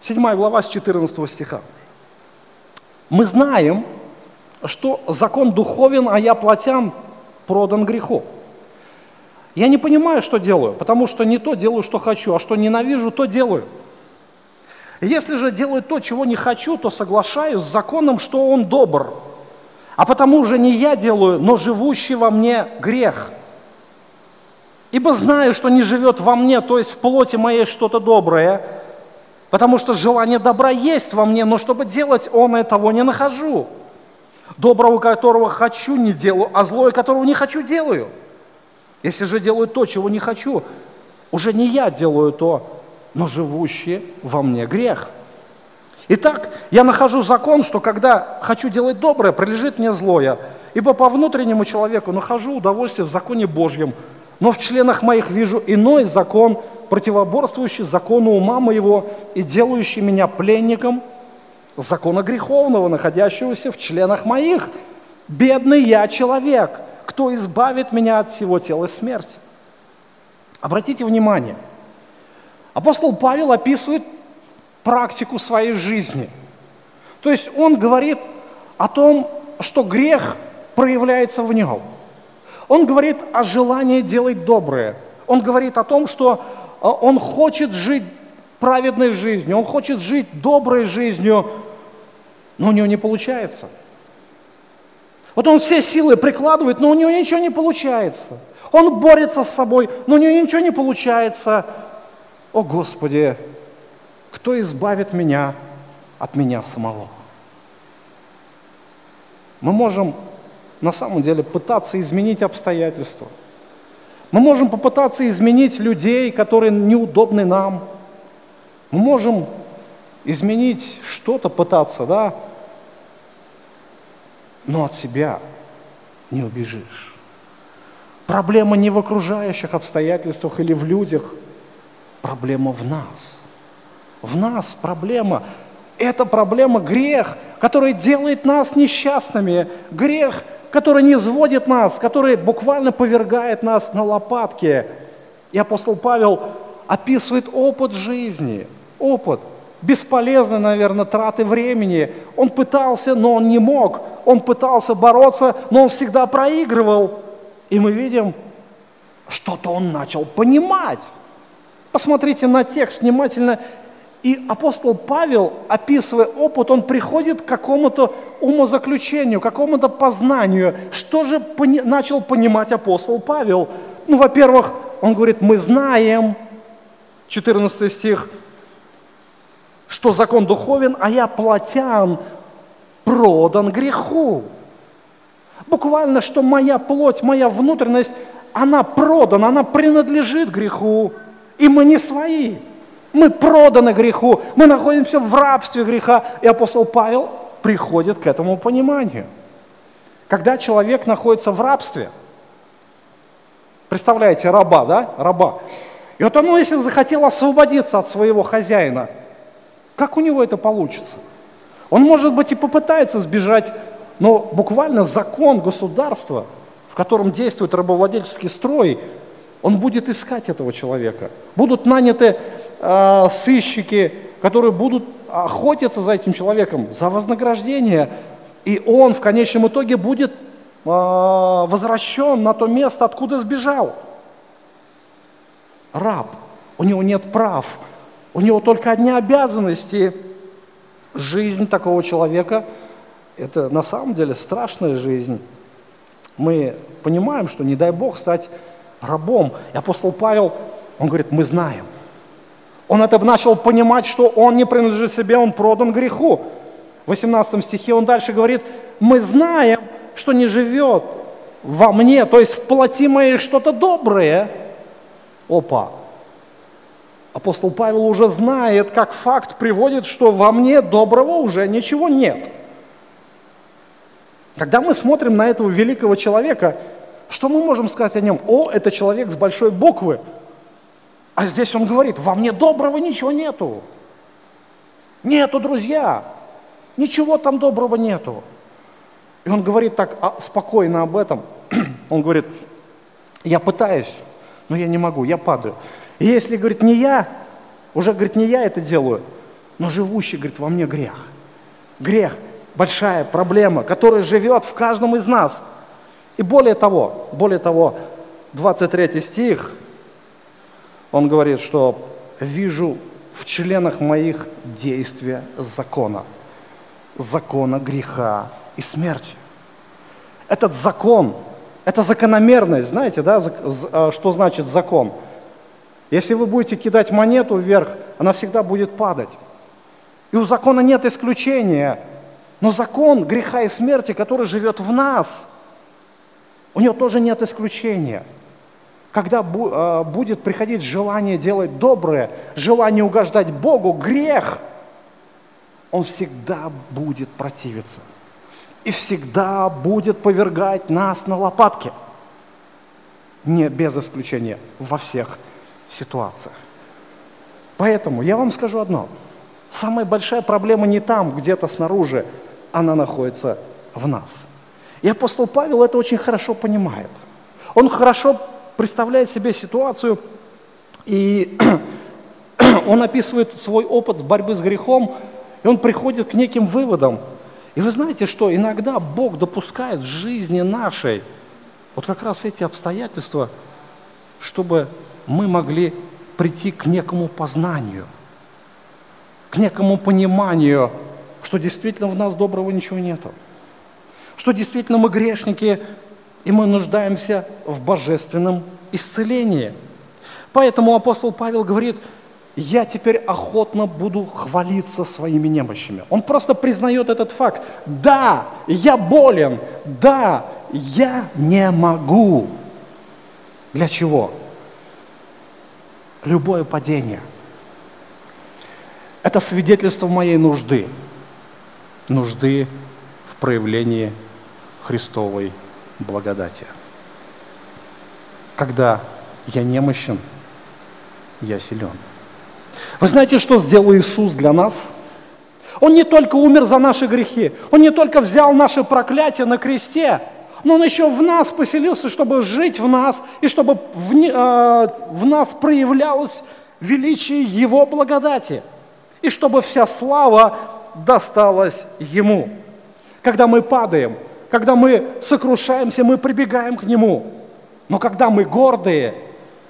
Седьмая глава с 14 стиха. Мы знаем, что закон духовен, а я плотян продан греху. Я не понимаю, что делаю, потому что не то делаю, что хочу, а что ненавижу, то делаю. Если же делаю то, чего не хочу, то соглашаюсь с законом, что он добр. А потому же не я делаю, но живущий во мне грех. Ибо знаю, что не живет во мне, то есть в плоти моей что-то доброе, потому что желание добра есть во мне, но чтобы делать он и того не нахожу. Доброго, которого хочу, не делаю, а злое, которого не хочу, делаю. Если же делаю то, чего не хочу, уже не я делаю то, но живущий во мне грех. Итак, я нахожу закон, что когда хочу делать доброе, прилежит мне злое. Ибо по внутреннему человеку нахожу удовольствие в законе Божьем, но в членах моих вижу иной закон, противоборствующий закону ума моего и делающий меня пленником закона греховного, находящегося в членах моих. Бедный я человек, кто избавит меня от всего тела смерти? Обратите внимание, апостол Павел описывает практику своей жизни. То есть он говорит о том, что грех проявляется в нем. Он говорит о желании делать доброе. Он говорит о том, что а, он хочет жить праведной жизнью, он хочет жить доброй жизнью, но у него не получается. Вот он все силы прикладывает, но у него ничего не получается. Он борется с собой, но у него ничего не получается. О Господи, кто избавит меня от меня самого? Мы можем на самом деле пытаться изменить обстоятельства. Мы можем попытаться изменить людей, которые неудобны нам. Мы можем изменить что-то, пытаться, да, но от себя не убежишь. Проблема не в окружающих обстоятельствах или в людях, проблема в нас. В нас проблема. Это проблема грех, который делает нас несчастными. Грех, который не сводит нас, который буквально повергает нас на лопатки. И апостол Павел описывает опыт жизни, опыт – бесполезной, наверное, траты времени. Он пытался, но он не мог. Он пытался бороться, но он всегда проигрывал. И мы видим, что-то он начал понимать. Посмотрите на текст внимательно. И апостол Павел, описывая опыт, он приходит к какому-то умозаключению, к какому-то познанию. Что же пони- начал понимать апостол Павел? Ну, во-первых, он говорит, мы знаем, 14 стих, что закон духовен, а я плотян, продан греху. Буквально, что моя плоть, моя внутренность, она продана, она принадлежит греху. И мы не свои. Мы проданы греху. Мы находимся в рабстве греха. И апостол Павел приходит к этому пониманию. Когда человек находится в рабстве, представляете, раба, да, раба. И вот он, если захотел освободиться от своего хозяина – как у него это получится? Он, может быть, и попытается сбежать, но буквально закон государства, в котором действует рабовладельческий строй, он будет искать этого человека. Будут наняты э, сыщики, которые будут охотиться за этим человеком, за вознаграждение, и он в конечном итоге будет э, возвращен на то место, откуда сбежал. Раб, у него нет прав, у него только одни обязанности. Жизнь такого человека – это на самом деле страшная жизнь. Мы понимаем, что не дай Бог стать рабом. И апостол Павел, он говорит, мы знаем. Он это начал понимать, что он не принадлежит себе, он продан греху. В 18 стихе он дальше говорит, мы знаем, что не живет во мне, то есть в плоти моей что-то доброе. Опа, апостол Павел уже знает, как факт приводит, что во мне доброго уже ничего нет. Когда мы смотрим на этого великого человека, что мы можем сказать о нем? О, это человек с большой буквы. А здесь он говорит, во мне доброго ничего нету. Нету, друзья. Ничего там доброго нету. И он говорит так а, спокойно об этом. Он говорит, я пытаюсь, но я не могу, я падаю. И если, говорит, не я, уже, говорит, не я это делаю, но живущий, говорит, во мне грех. Грех – большая проблема, которая живет в каждом из нас. И более того, более того, 23 стих, он говорит, что «вижу в членах моих действия закона, закона греха и смерти». Этот закон, это закономерность, знаете, да, а, что значит закон – если вы будете кидать монету вверх, она всегда будет падать. И у закона нет исключения. Но закон греха и смерти, который живет в нас, у него тоже нет исключения. Когда а, будет приходить желание делать доброе, желание угождать Богу, грех, он всегда будет противиться. И всегда будет повергать нас на лопатки. Не без исключения, во всех ситуациях. Поэтому я вам скажу одно. Самая большая проблема не там, где-то снаружи, она находится в нас. И апостол Павел это очень хорошо понимает. Он хорошо представляет себе ситуацию, и он описывает свой опыт борьбы с грехом, и он приходит к неким выводам. И вы знаете, что иногда Бог допускает в жизни нашей вот как раз эти обстоятельства, чтобы мы могли прийти к некому познанию, к некому пониманию, что действительно в нас доброго ничего нету, что действительно мы грешники, и мы нуждаемся в божественном исцелении. Поэтому апостол Павел говорит, я теперь охотно буду хвалиться своими немощами. Он просто признает этот факт. Да, я болен, да, я не могу. Для чего? любое падение. Это свидетельство моей нужды, нужды в проявлении Христовой благодати. Когда я немощен, я силен. Вы знаете, что сделал Иисус для нас? Он не только умер за наши грехи, Он не только взял наше проклятие на кресте – но Он еще в нас поселился, чтобы жить в нас, и чтобы в, э, в нас проявлялось величие Его благодати, и чтобы вся слава досталась Ему. Когда мы падаем, когда мы сокрушаемся, мы прибегаем к Нему. Но когда мы гордые,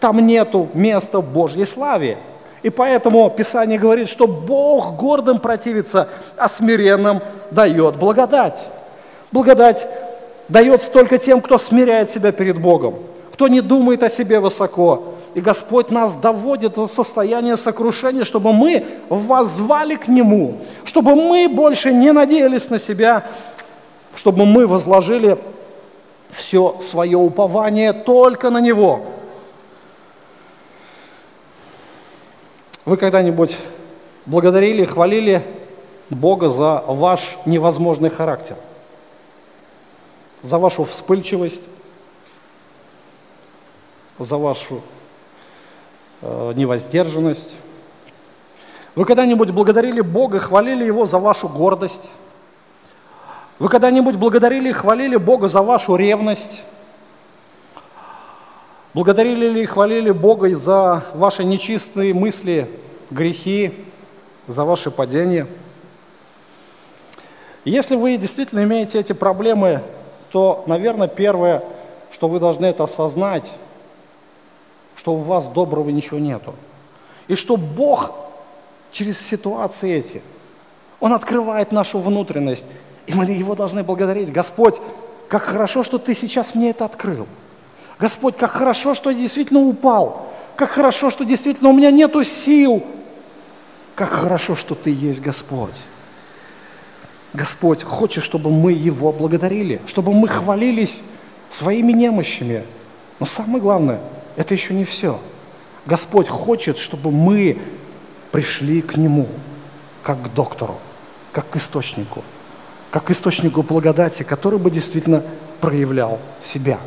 там нету места в Божьей славе. И поэтому Писание говорит, что Бог гордым противится, а смиренным дает благодать. Благодать дается только тем, кто смиряет себя перед Богом, кто не думает о себе высоко. И Господь нас доводит до состояния сокрушения, чтобы мы воззвали к Нему, чтобы мы больше не надеялись на себя, чтобы мы возложили все свое упование только на Него. Вы когда-нибудь благодарили, хвалили Бога за ваш невозможный характер? за вашу вспыльчивость, за вашу э, невоздержанность. Вы когда-нибудь благодарили Бога, хвалили Его за вашу гордость? Вы когда-нибудь благодарили и хвалили Бога за вашу ревность? Благодарили ли и хвалили Бога за ваши нечистые мысли, грехи, за ваши падения? Если вы действительно имеете эти проблемы, то, наверное, первое, что вы должны это осознать, что у вас доброго ничего нету. И что Бог через ситуации эти, Он открывает нашу внутренность, и мы Его должны благодарить. Господь, как хорошо, что Ты сейчас мне это открыл. Господь, как хорошо, что я действительно упал. Как хорошо, что действительно у меня нету сил. Как хорошо, что Ты есть Господь. Господь хочет, чтобы мы Его благодарили, чтобы мы хвалились своими немощами. Но самое главное, это еще не все. Господь хочет, чтобы мы пришли к Нему, как к доктору, как к источнику, как источнику благодати, который бы действительно проявлял себя.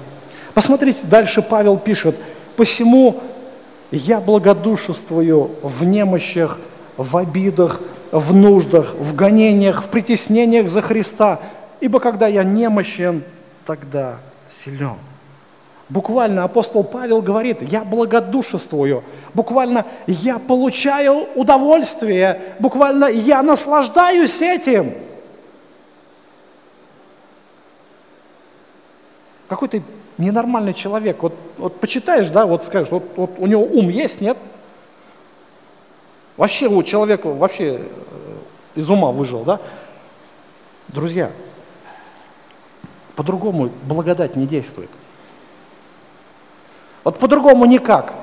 Посмотрите, дальше Павел пишет, «Посему я благодушествую в немощах, в обидах, в нуждах, в гонениях, в притеснениях за Христа, ибо когда я немощен, тогда силен». Буквально апостол Павел говорит, я благодушествую, буквально я получаю удовольствие, буквально я наслаждаюсь этим. Какой-то ненормальный человек, вот, вот почитаешь, да, вот скажешь, вот, вот у него ум есть, нет? Вообще у человека вообще э, из ума выжил, да? Друзья, по-другому благодать не действует. Вот по-другому никак.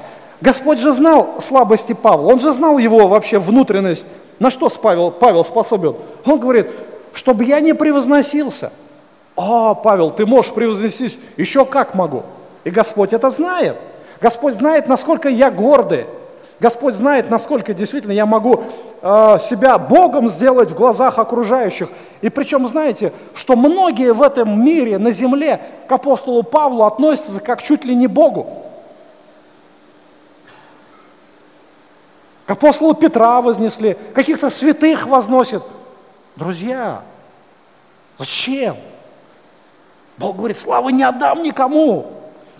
Господь же знал слабости Павла, он же знал его вообще внутренность. На что Павел, Павел способен? Он говорит, чтобы я не превозносился. А, Павел, ты можешь превозносить? Еще как могу. И Господь это знает. Господь знает, насколько я гордый. Господь знает, насколько действительно я могу э, себя Богом сделать в глазах окружающих. И причем, знаете, что многие в этом мире, на земле, к апостолу Павлу относятся как чуть ли не Богу. К апостолу Петра вознесли, каких-то святых возносят. Друзья, зачем? Бог говорит, славы не отдам никому.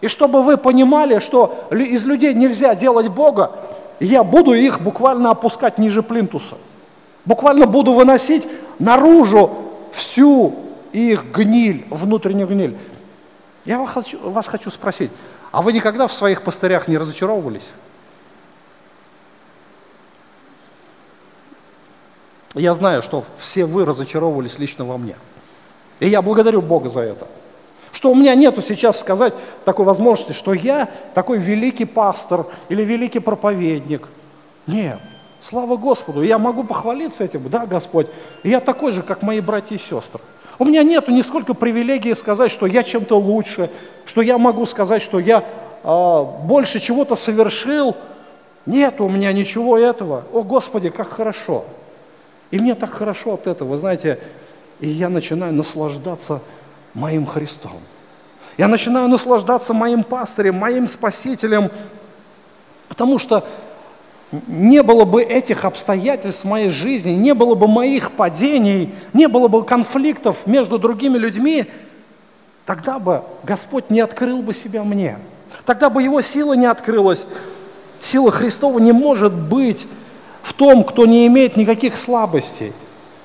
И чтобы вы понимали, что из людей нельзя делать Бога, я буду их буквально опускать ниже плинтуса. Буквально буду выносить наружу всю их гниль, внутреннюю гниль. Я вас хочу, вас хочу спросить, а вы никогда в своих пастырях не разочаровывались? Я знаю, что все вы разочаровывались лично во мне. И я благодарю Бога за это. Что у меня нету сейчас сказать такой возможности, что я такой великий пастор или великий проповедник. Нет, слава Господу, я могу похвалиться этим, да, Господь, я такой же, как мои братья и сестры. У меня нету нисколько привилегии сказать, что я чем-то лучше, что я могу сказать, что я э, больше чего-то совершил. Нет у меня ничего этого. О, Господи, как хорошо. И мне так хорошо от этого, вы знаете, и я начинаю наслаждаться моим Христом. Я начинаю наслаждаться моим пастырем, моим спасителем, потому что не было бы этих обстоятельств в моей жизни, не было бы моих падений, не было бы конфликтов между другими людьми, тогда бы Господь не открыл бы себя мне. Тогда бы Его сила не открылась. Сила Христова не может быть в том, кто не имеет никаких слабостей.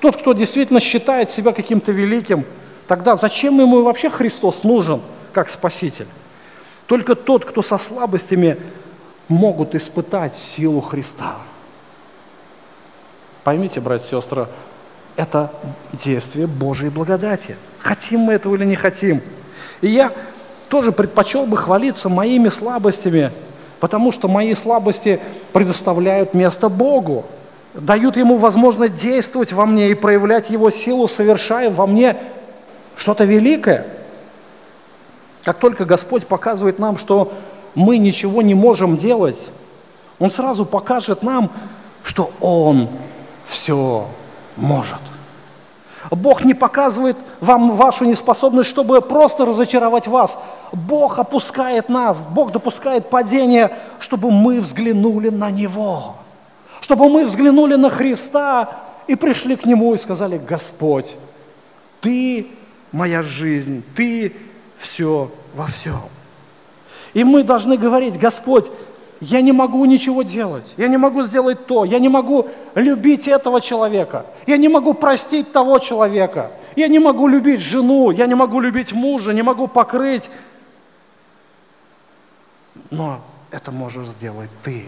Тот, кто действительно считает себя каким-то великим, тогда зачем ему вообще Христос нужен как Спаситель? Только тот, кто со слабостями могут испытать силу Христа. Поймите, братья и сестры, это действие Божьей благодати. Хотим мы этого или не хотим. И я тоже предпочел бы хвалиться моими слабостями, потому что мои слабости предоставляют место Богу, дают Ему возможность действовать во мне и проявлять Его силу, совершая во мне что-то великое. Как только Господь показывает нам, что мы ничего не можем делать, Он сразу покажет нам, что Он все может. Бог не показывает вам вашу неспособность, чтобы просто разочаровать вас. Бог опускает нас, Бог допускает падение, чтобы мы взглянули на Него. Чтобы мы взглянули на Христа и пришли к Нему и сказали, Господь, Ты моя жизнь, Ты все во всем. И мы должны говорить, Господь, я не могу ничего делать, я не могу сделать то, я не могу любить этого человека, я не могу простить того человека, я не могу любить жену, я не могу любить мужа, не могу покрыть. Но это можешь сделать ты.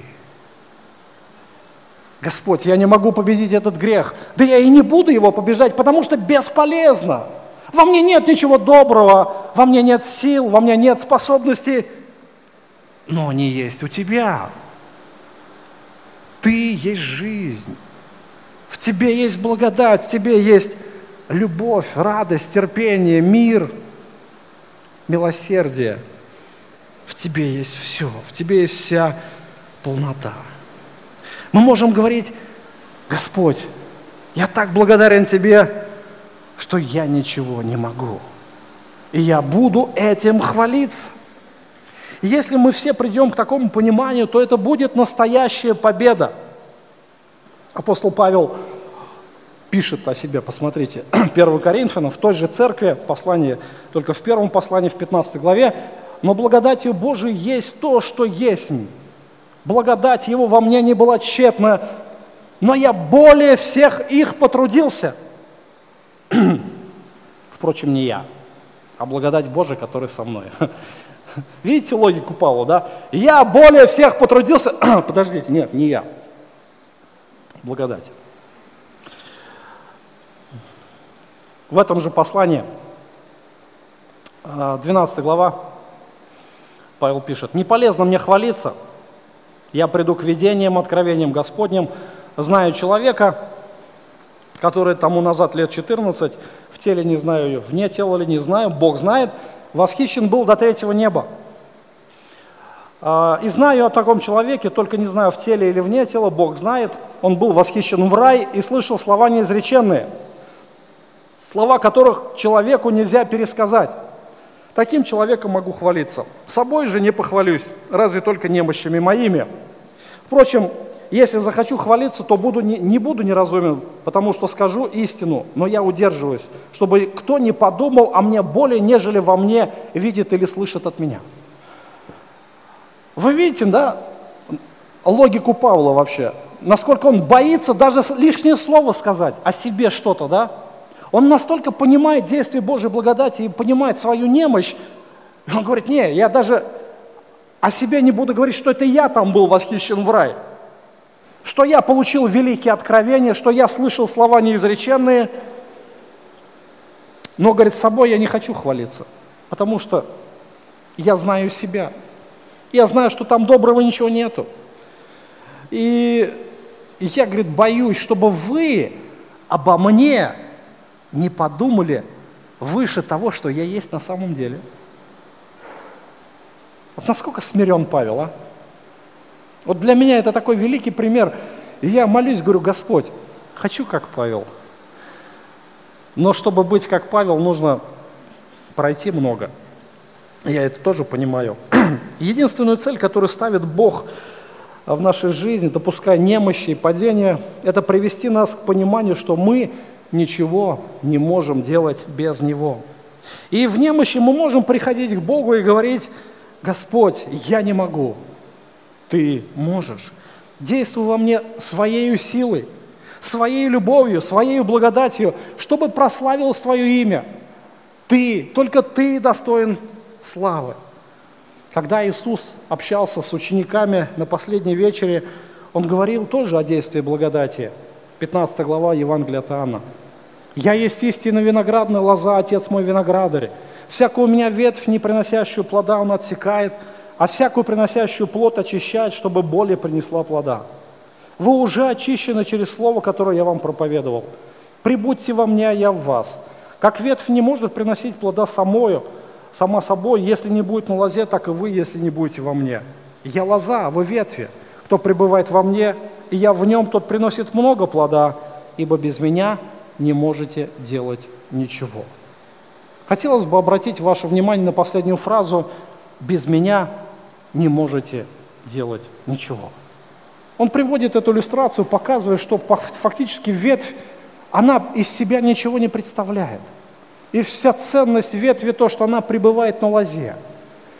Господь, я не могу победить этот грех. Да я и не буду его побеждать, потому что бесполезно. Во мне нет ничего доброго, во мне нет сил, во мне нет способностей но они есть у тебя. Ты есть жизнь. В тебе есть благодать, в тебе есть любовь, радость, терпение, мир, милосердие. В тебе есть все, в тебе есть вся полнота. Мы можем говорить, Господь, я так благодарен Тебе, что я ничего не могу. И я буду этим хвалиться. Если мы все придем к такому пониманию, то это будет настоящая победа. Апостол Павел пишет о себе, посмотрите, 1 Коринфянам, в той же церкви, послание, только в первом послании, в 15 главе, «Но благодатью Божией есть то, что есть. Благодать Его во мне не была тщетна, но я более всех их потрудился». Впрочем, не я, а благодать Божия, которая со мной. Видите логику Павла, да? Я более всех потрудился. Подождите, нет, не я. Благодать. В этом же послании, 12 а, глава, Павел пишет, «Не полезно мне хвалиться, я приду к видениям, откровениям Господним, знаю человека, который тому назад лет 14, в теле не знаю ее, вне тела ли не знаю, Бог знает, восхищен был до третьего неба. А, и знаю о таком человеке, только не знаю в теле или вне тела, Бог знает. Он был восхищен в рай и слышал слова неизреченные, слова которых человеку нельзя пересказать. Таким человеком могу хвалиться. Собой же не похвалюсь, разве только немощами моими. Впрочем, если захочу хвалиться, то буду не, не буду неразумен, потому что скажу истину, но я удерживаюсь, чтобы кто не подумал о мне более, нежели во мне видит или слышит от меня. Вы видите, да, логику Павла вообще, насколько он боится даже лишнее слово сказать о себе что-то, да? Он настолько понимает действие Божьей благодати и понимает свою немощь, он говорит, не, я даже о себе не буду говорить, что это я там был восхищен в рай – что я получил великие откровения, что я слышал слова неизреченные, но, говорит, собой я не хочу хвалиться, потому что я знаю себя. Я знаю, что там доброго ничего нету. И я, говорит, боюсь, чтобы вы обо мне не подумали выше того, что я есть на самом деле. Вот насколько смирен Павел, а? Вот для меня это такой великий пример. И я молюсь, говорю, Господь, хочу как Павел. Но чтобы быть как Павел, нужно пройти много. Я это тоже понимаю. Единственную цель, которую ставит Бог в нашей жизни, допуская немощи и падения, это привести нас к пониманию, что мы ничего не можем делать без Него. И в немощи мы можем приходить к Богу и говорить, Господь, я не могу, ты можешь. Действуй во мне своей силой, своей любовью, своей благодатью, чтобы прославилось Твое имя. Ты, только Ты достоин славы. Когда Иисус общался с учениками на последней вечере, Он говорил тоже о действии благодати. 15 глава Евангелия от Иоанна. «Я есть истинно виноградная лоза, Отец мой виноградарь. Всякую у меня ветвь, не приносящую плода, Он отсекает, а всякую приносящую плод очищает, чтобы более принесла плода. Вы уже очищены через слово, которое я вам проповедовал. Прибудьте во мне, а я в вас. Как ветвь не может приносить плода самою, сама собой, если не будет на лозе, так и вы, если не будете во мне. Я лоза, а вы ветви. Кто пребывает во мне, и я в нем, тот приносит много плода, ибо без меня не можете делать ничего. Хотелось бы обратить ваше внимание на последнюю фразу «без меня не можете делать ничего. Он приводит эту иллюстрацию, показывая, что фактически ветвь, она из себя ничего не представляет. И вся ценность ветви то, что она пребывает на лозе.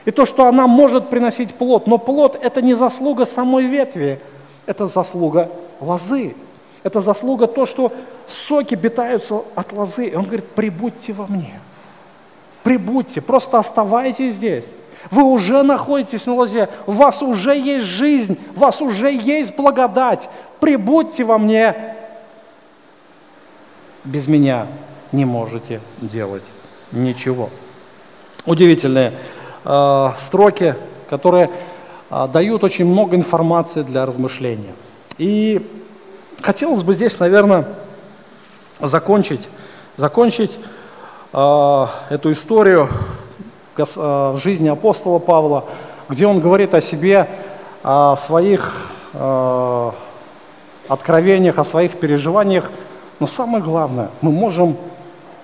И то, что она может приносить плод. Но плод – это не заслуга самой ветви, это заслуга лозы. Это заслуга то, что соки питаются от лозы. И он говорит, прибудьте во мне. Прибудьте, просто оставайтесь здесь. Вы уже находитесь на лозе, у вас уже есть жизнь, у вас уже есть благодать. Прибудьте во мне. Без меня не можете делать ничего. Удивительные э, строки, которые э, дают очень много информации для размышления. И хотелось бы здесь, наверное, закончить, закончить э, эту историю в жизни апостола Павла, где он говорит о себе, о своих э, откровениях, о своих переживаниях, но самое главное, мы можем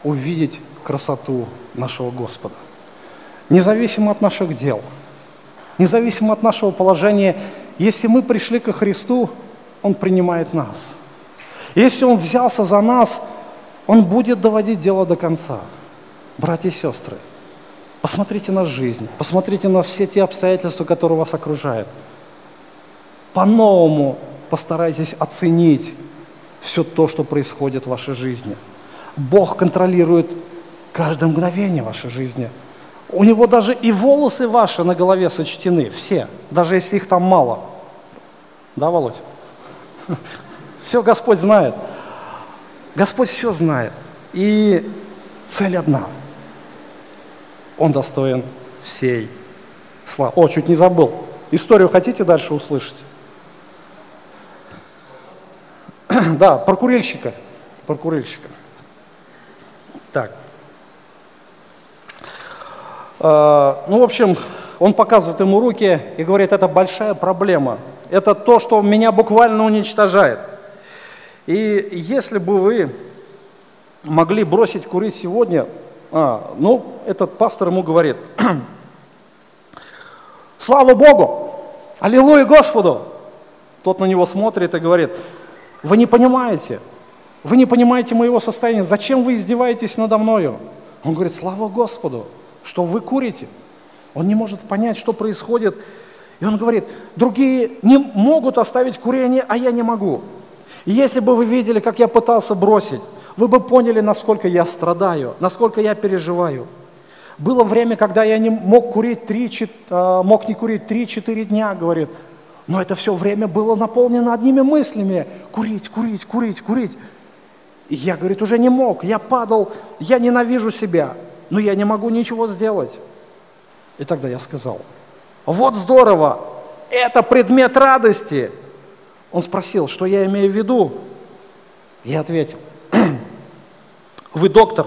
увидеть красоту нашего Господа. Независимо от наших дел, независимо от нашего положения, если мы пришли ко Христу, Он принимает нас. Если Он взялся за нас, Он будет доводить дело до конца. Братья и сестры, посмотрите на жизнь, посмотрите на все те обстоятельства, которые вас окружают. По-новому постарайтесь оценить все то, что происходит в вашей жизни. Бог контролирует каждое мгновение вашей жизни. У Него даже и волосы ваши на голове сочтены, все, даже если их там мало. Да, Володь? Все Господь знает. Господь все знает. И цель одна. Он достоин всей славы. О, чуть не забыл. Историю хотите дальше услышать? да, про курильщика. Так. Э, ну, в общем, он показывает ему руки и говорит, это большая проблема. Это то, что меня буквально уничтожает. И если бы вы могли бросить курить сегодня, а, ну, этот пастор ему говорит, слава Богу, аллилуйя Господу. Тот на него смотрит и говорит, вы не понимаете, вы не понимаете моего состояния, зачем вы издеваетесь надо мною? Он говорит, слава Господу, что вы курите. Он не может понять, что происходит. И он говорит, другие не могут оставить курение, а я не могу. И если бы вы видели, как я пытался бросить, вы бы поняли, насколько я страдаю, насколько я переживаю. Было время, когда я не мог курить 3, а, мог не курить 3-4 дня, говорит, но это все время было наполнено одними мыслями. Курить, курить, курить, курить. И я, говорит, уже не мог. Я падал, я ненавижу себя, но я не могу ничего сделать. И тогда я сказал, вот здорово, это предмет радости. Он спросил, что я имею в виду. Я ответил, вы доктор.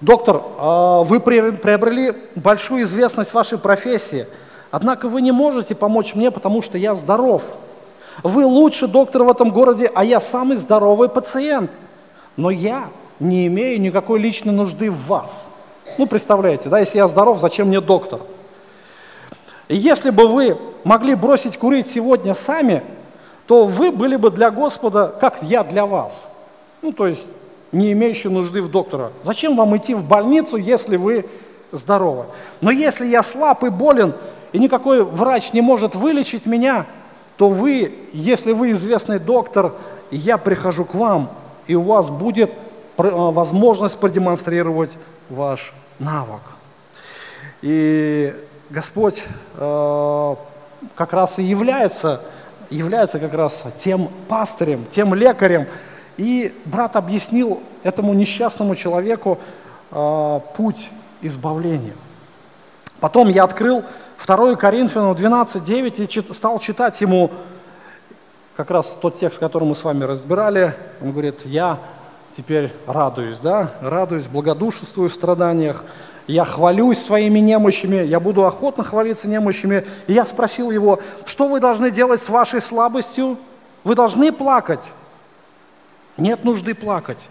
Доктор, а вы приобрели большую известность в вашей профессии – Однако вы не можете помочь мне, потому что я здоров. Вы лучший доктор в этом городе, а я самый здоровый пациент. Но я не имею никакой личной нужды в вас. Ну, представляете, да, если я здоров, зачем мне доктор? Если бы вы могли бросить курить сегодня сами, то вы были бы для Господа, как я для вас. Ну, то есть, не имеющий нужды в доктора. Зачем вам идти в больницу, если вы здоровы? Но если я слаб и болен, и никакой врач не может вылечить меня, то вы, если вы известный доктор, я прихожу к вам, и у вас будет э, возможность продемонстрировать ваш навык. И Господь э, как раз и является, является как раз тем пастырем, тем лекарем. И брат объяснил этому несчастному человеку э, путь избавления. Потом я открыл 2 Коринфянам 12.9 и стал читать ему как раз тот текст, который мы с вами разбирали. Он говорит, я теперь радуюсь, да, радуюсь, благодушествую в страданиях, я хвалюсь своими немощами, я буду охотно хвалиться немощами. И я спросил его, что вы должны делать с вашей слабостью? Вы должны плакать? Нет нужды плакать.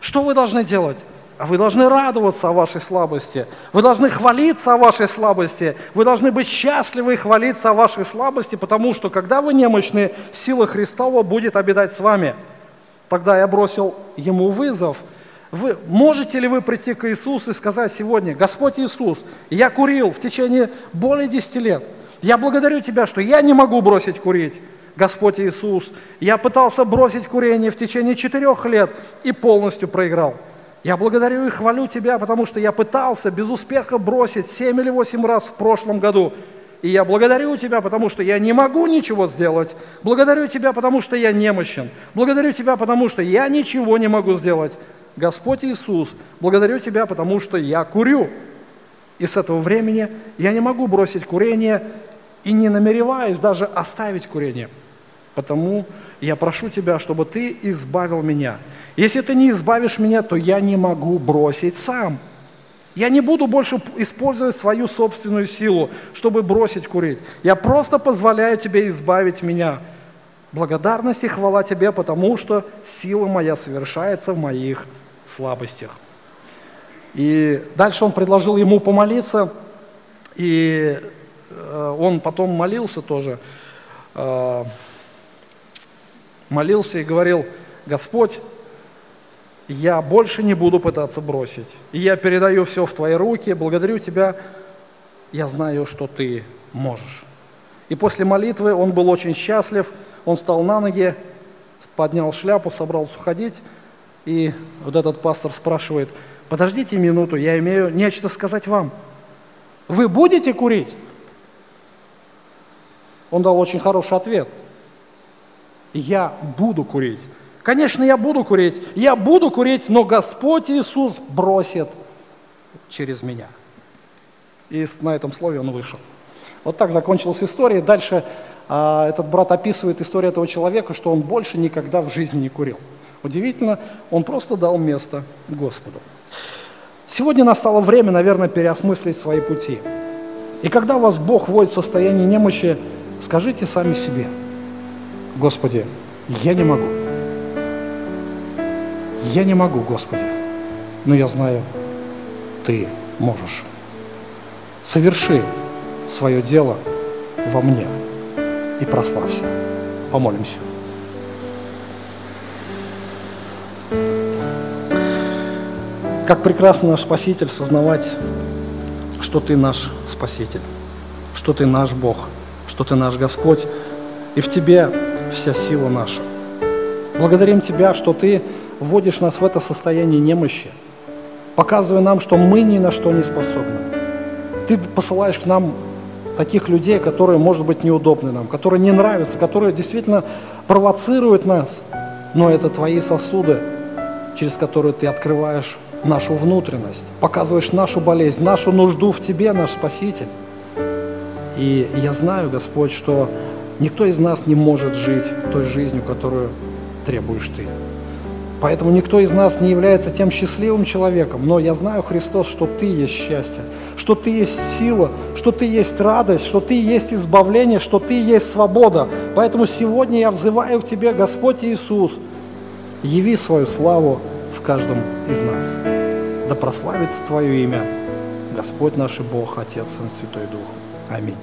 Что вы должны делать? А вы должны радоваться о вашей слабости. Вы должны хвалиться о вашей слабости. Вы должны быть счастливы и хвалиться о вашей слабости, потому что, когда вы немощны, сила Христова будет обитать с вами. Тогда я бросил ему вызов. Вы, можете ли вы прийти к Иисусу и сказать сегодня, Господь Иисус, я курил в течение более 10 лет. Я благодарю Тебя, что я не могу бросить курить. Господь Иисус, я пытался бросить курение в течение четырех лет и полностью проиграл. Я благодарю и хвалю Тебя, потому что я пытался без успеха бросить семь или восемь раз в прошлом году. И я благодарю Тебя, потому что я не могу ничего сделать. Благодарю Тебя, потому что я немощен. Благодарю Тебя, потому что я ничего не могу сделать. Господь Иисус, благодарю Тебя, потому что я курю. И с этого времени я не могу бросить курение и не намереваюсь даже оставить курение. Потому я прошу Тебя, чтобы Ты избавил меня. Если Ты не избавишь меня, то я не могу бросить сам. Я не буду больше использовать свою собственную силу, чтобы бросить курить. Я просто позволяю тебе избавить меня. Благодарность и хвала тебе, потому что сила моя совершается в моих слабостях. И дальше он предложил ему помолиться, и э, он потом молился тоже, э, молился и говорил, Господь, я больше не буду пытаться бросить. Я передаю все в Твои руки, благодарю Тебя, я знаю, что Ты можешь. И после молитвы он был очень счастлив, он встал на ноги, поднял шляпу, собрался уходить, и вот этот пастор спрашивает, подождите минуту, я имею нечто сказать вам. Вы будете курить? Он дал очень хороший ответ. Я буду курить. Конечно, я буду курить, я буду курить, но Господь Иисус бросит через меня. И на этом слове он вышел. Вот так закончилась история. Дальше а, этот брат описывает историю этого человека, что он больше никогда в жизни не курил. Удивительно, он просто дал место Господу. Сегодня настало время, наверное, переосмыслить свои пути. И когда вас Бог вводит в состояние немощи, скажите сами себе, Господи, я не могу. Я не могу, Господи, но я знаю, Ты можешь. Соверши свое дело во мне и прославься. Помолимся. Как прекрасно наш Спаситель сознавать, что Ты наш Спаситель, что Ты наш Бог, что Ты наш Господь, и в Тебе вся сила наша. Благодарим Тебя, что Ты вводишь нас в это состояние немощи, показывая нам, что мы ни на что не способны. Ты посылаешь к нам таких людей, которые, может быть, неудобны нам, которые не нравятся, которые действительно провоцируют нас, но это твои сосуды, через которые ты открываешь нашу внутренность, показываешь нашу болезнь, нашу нужду в Тебе, наш Спаситель. И я знаю, Господь, что никто из нас не может жить той жизнью, которую требуешь Ты. Поэтому никто из нас не является тем счастливым человеком, но я знаю, Христос, что Ты есть счастье, что Ты есть сила, что Ты есть радость, что Ты есть избавление, что Ты есть свобода. Поэтому сегодня я взываю к Тебе, Господь Иисус, яви свою славу в каждом из нас. Да прославится Твое имя, Господь наш Бог, Отец, Сын, Святой Дух. Аминь.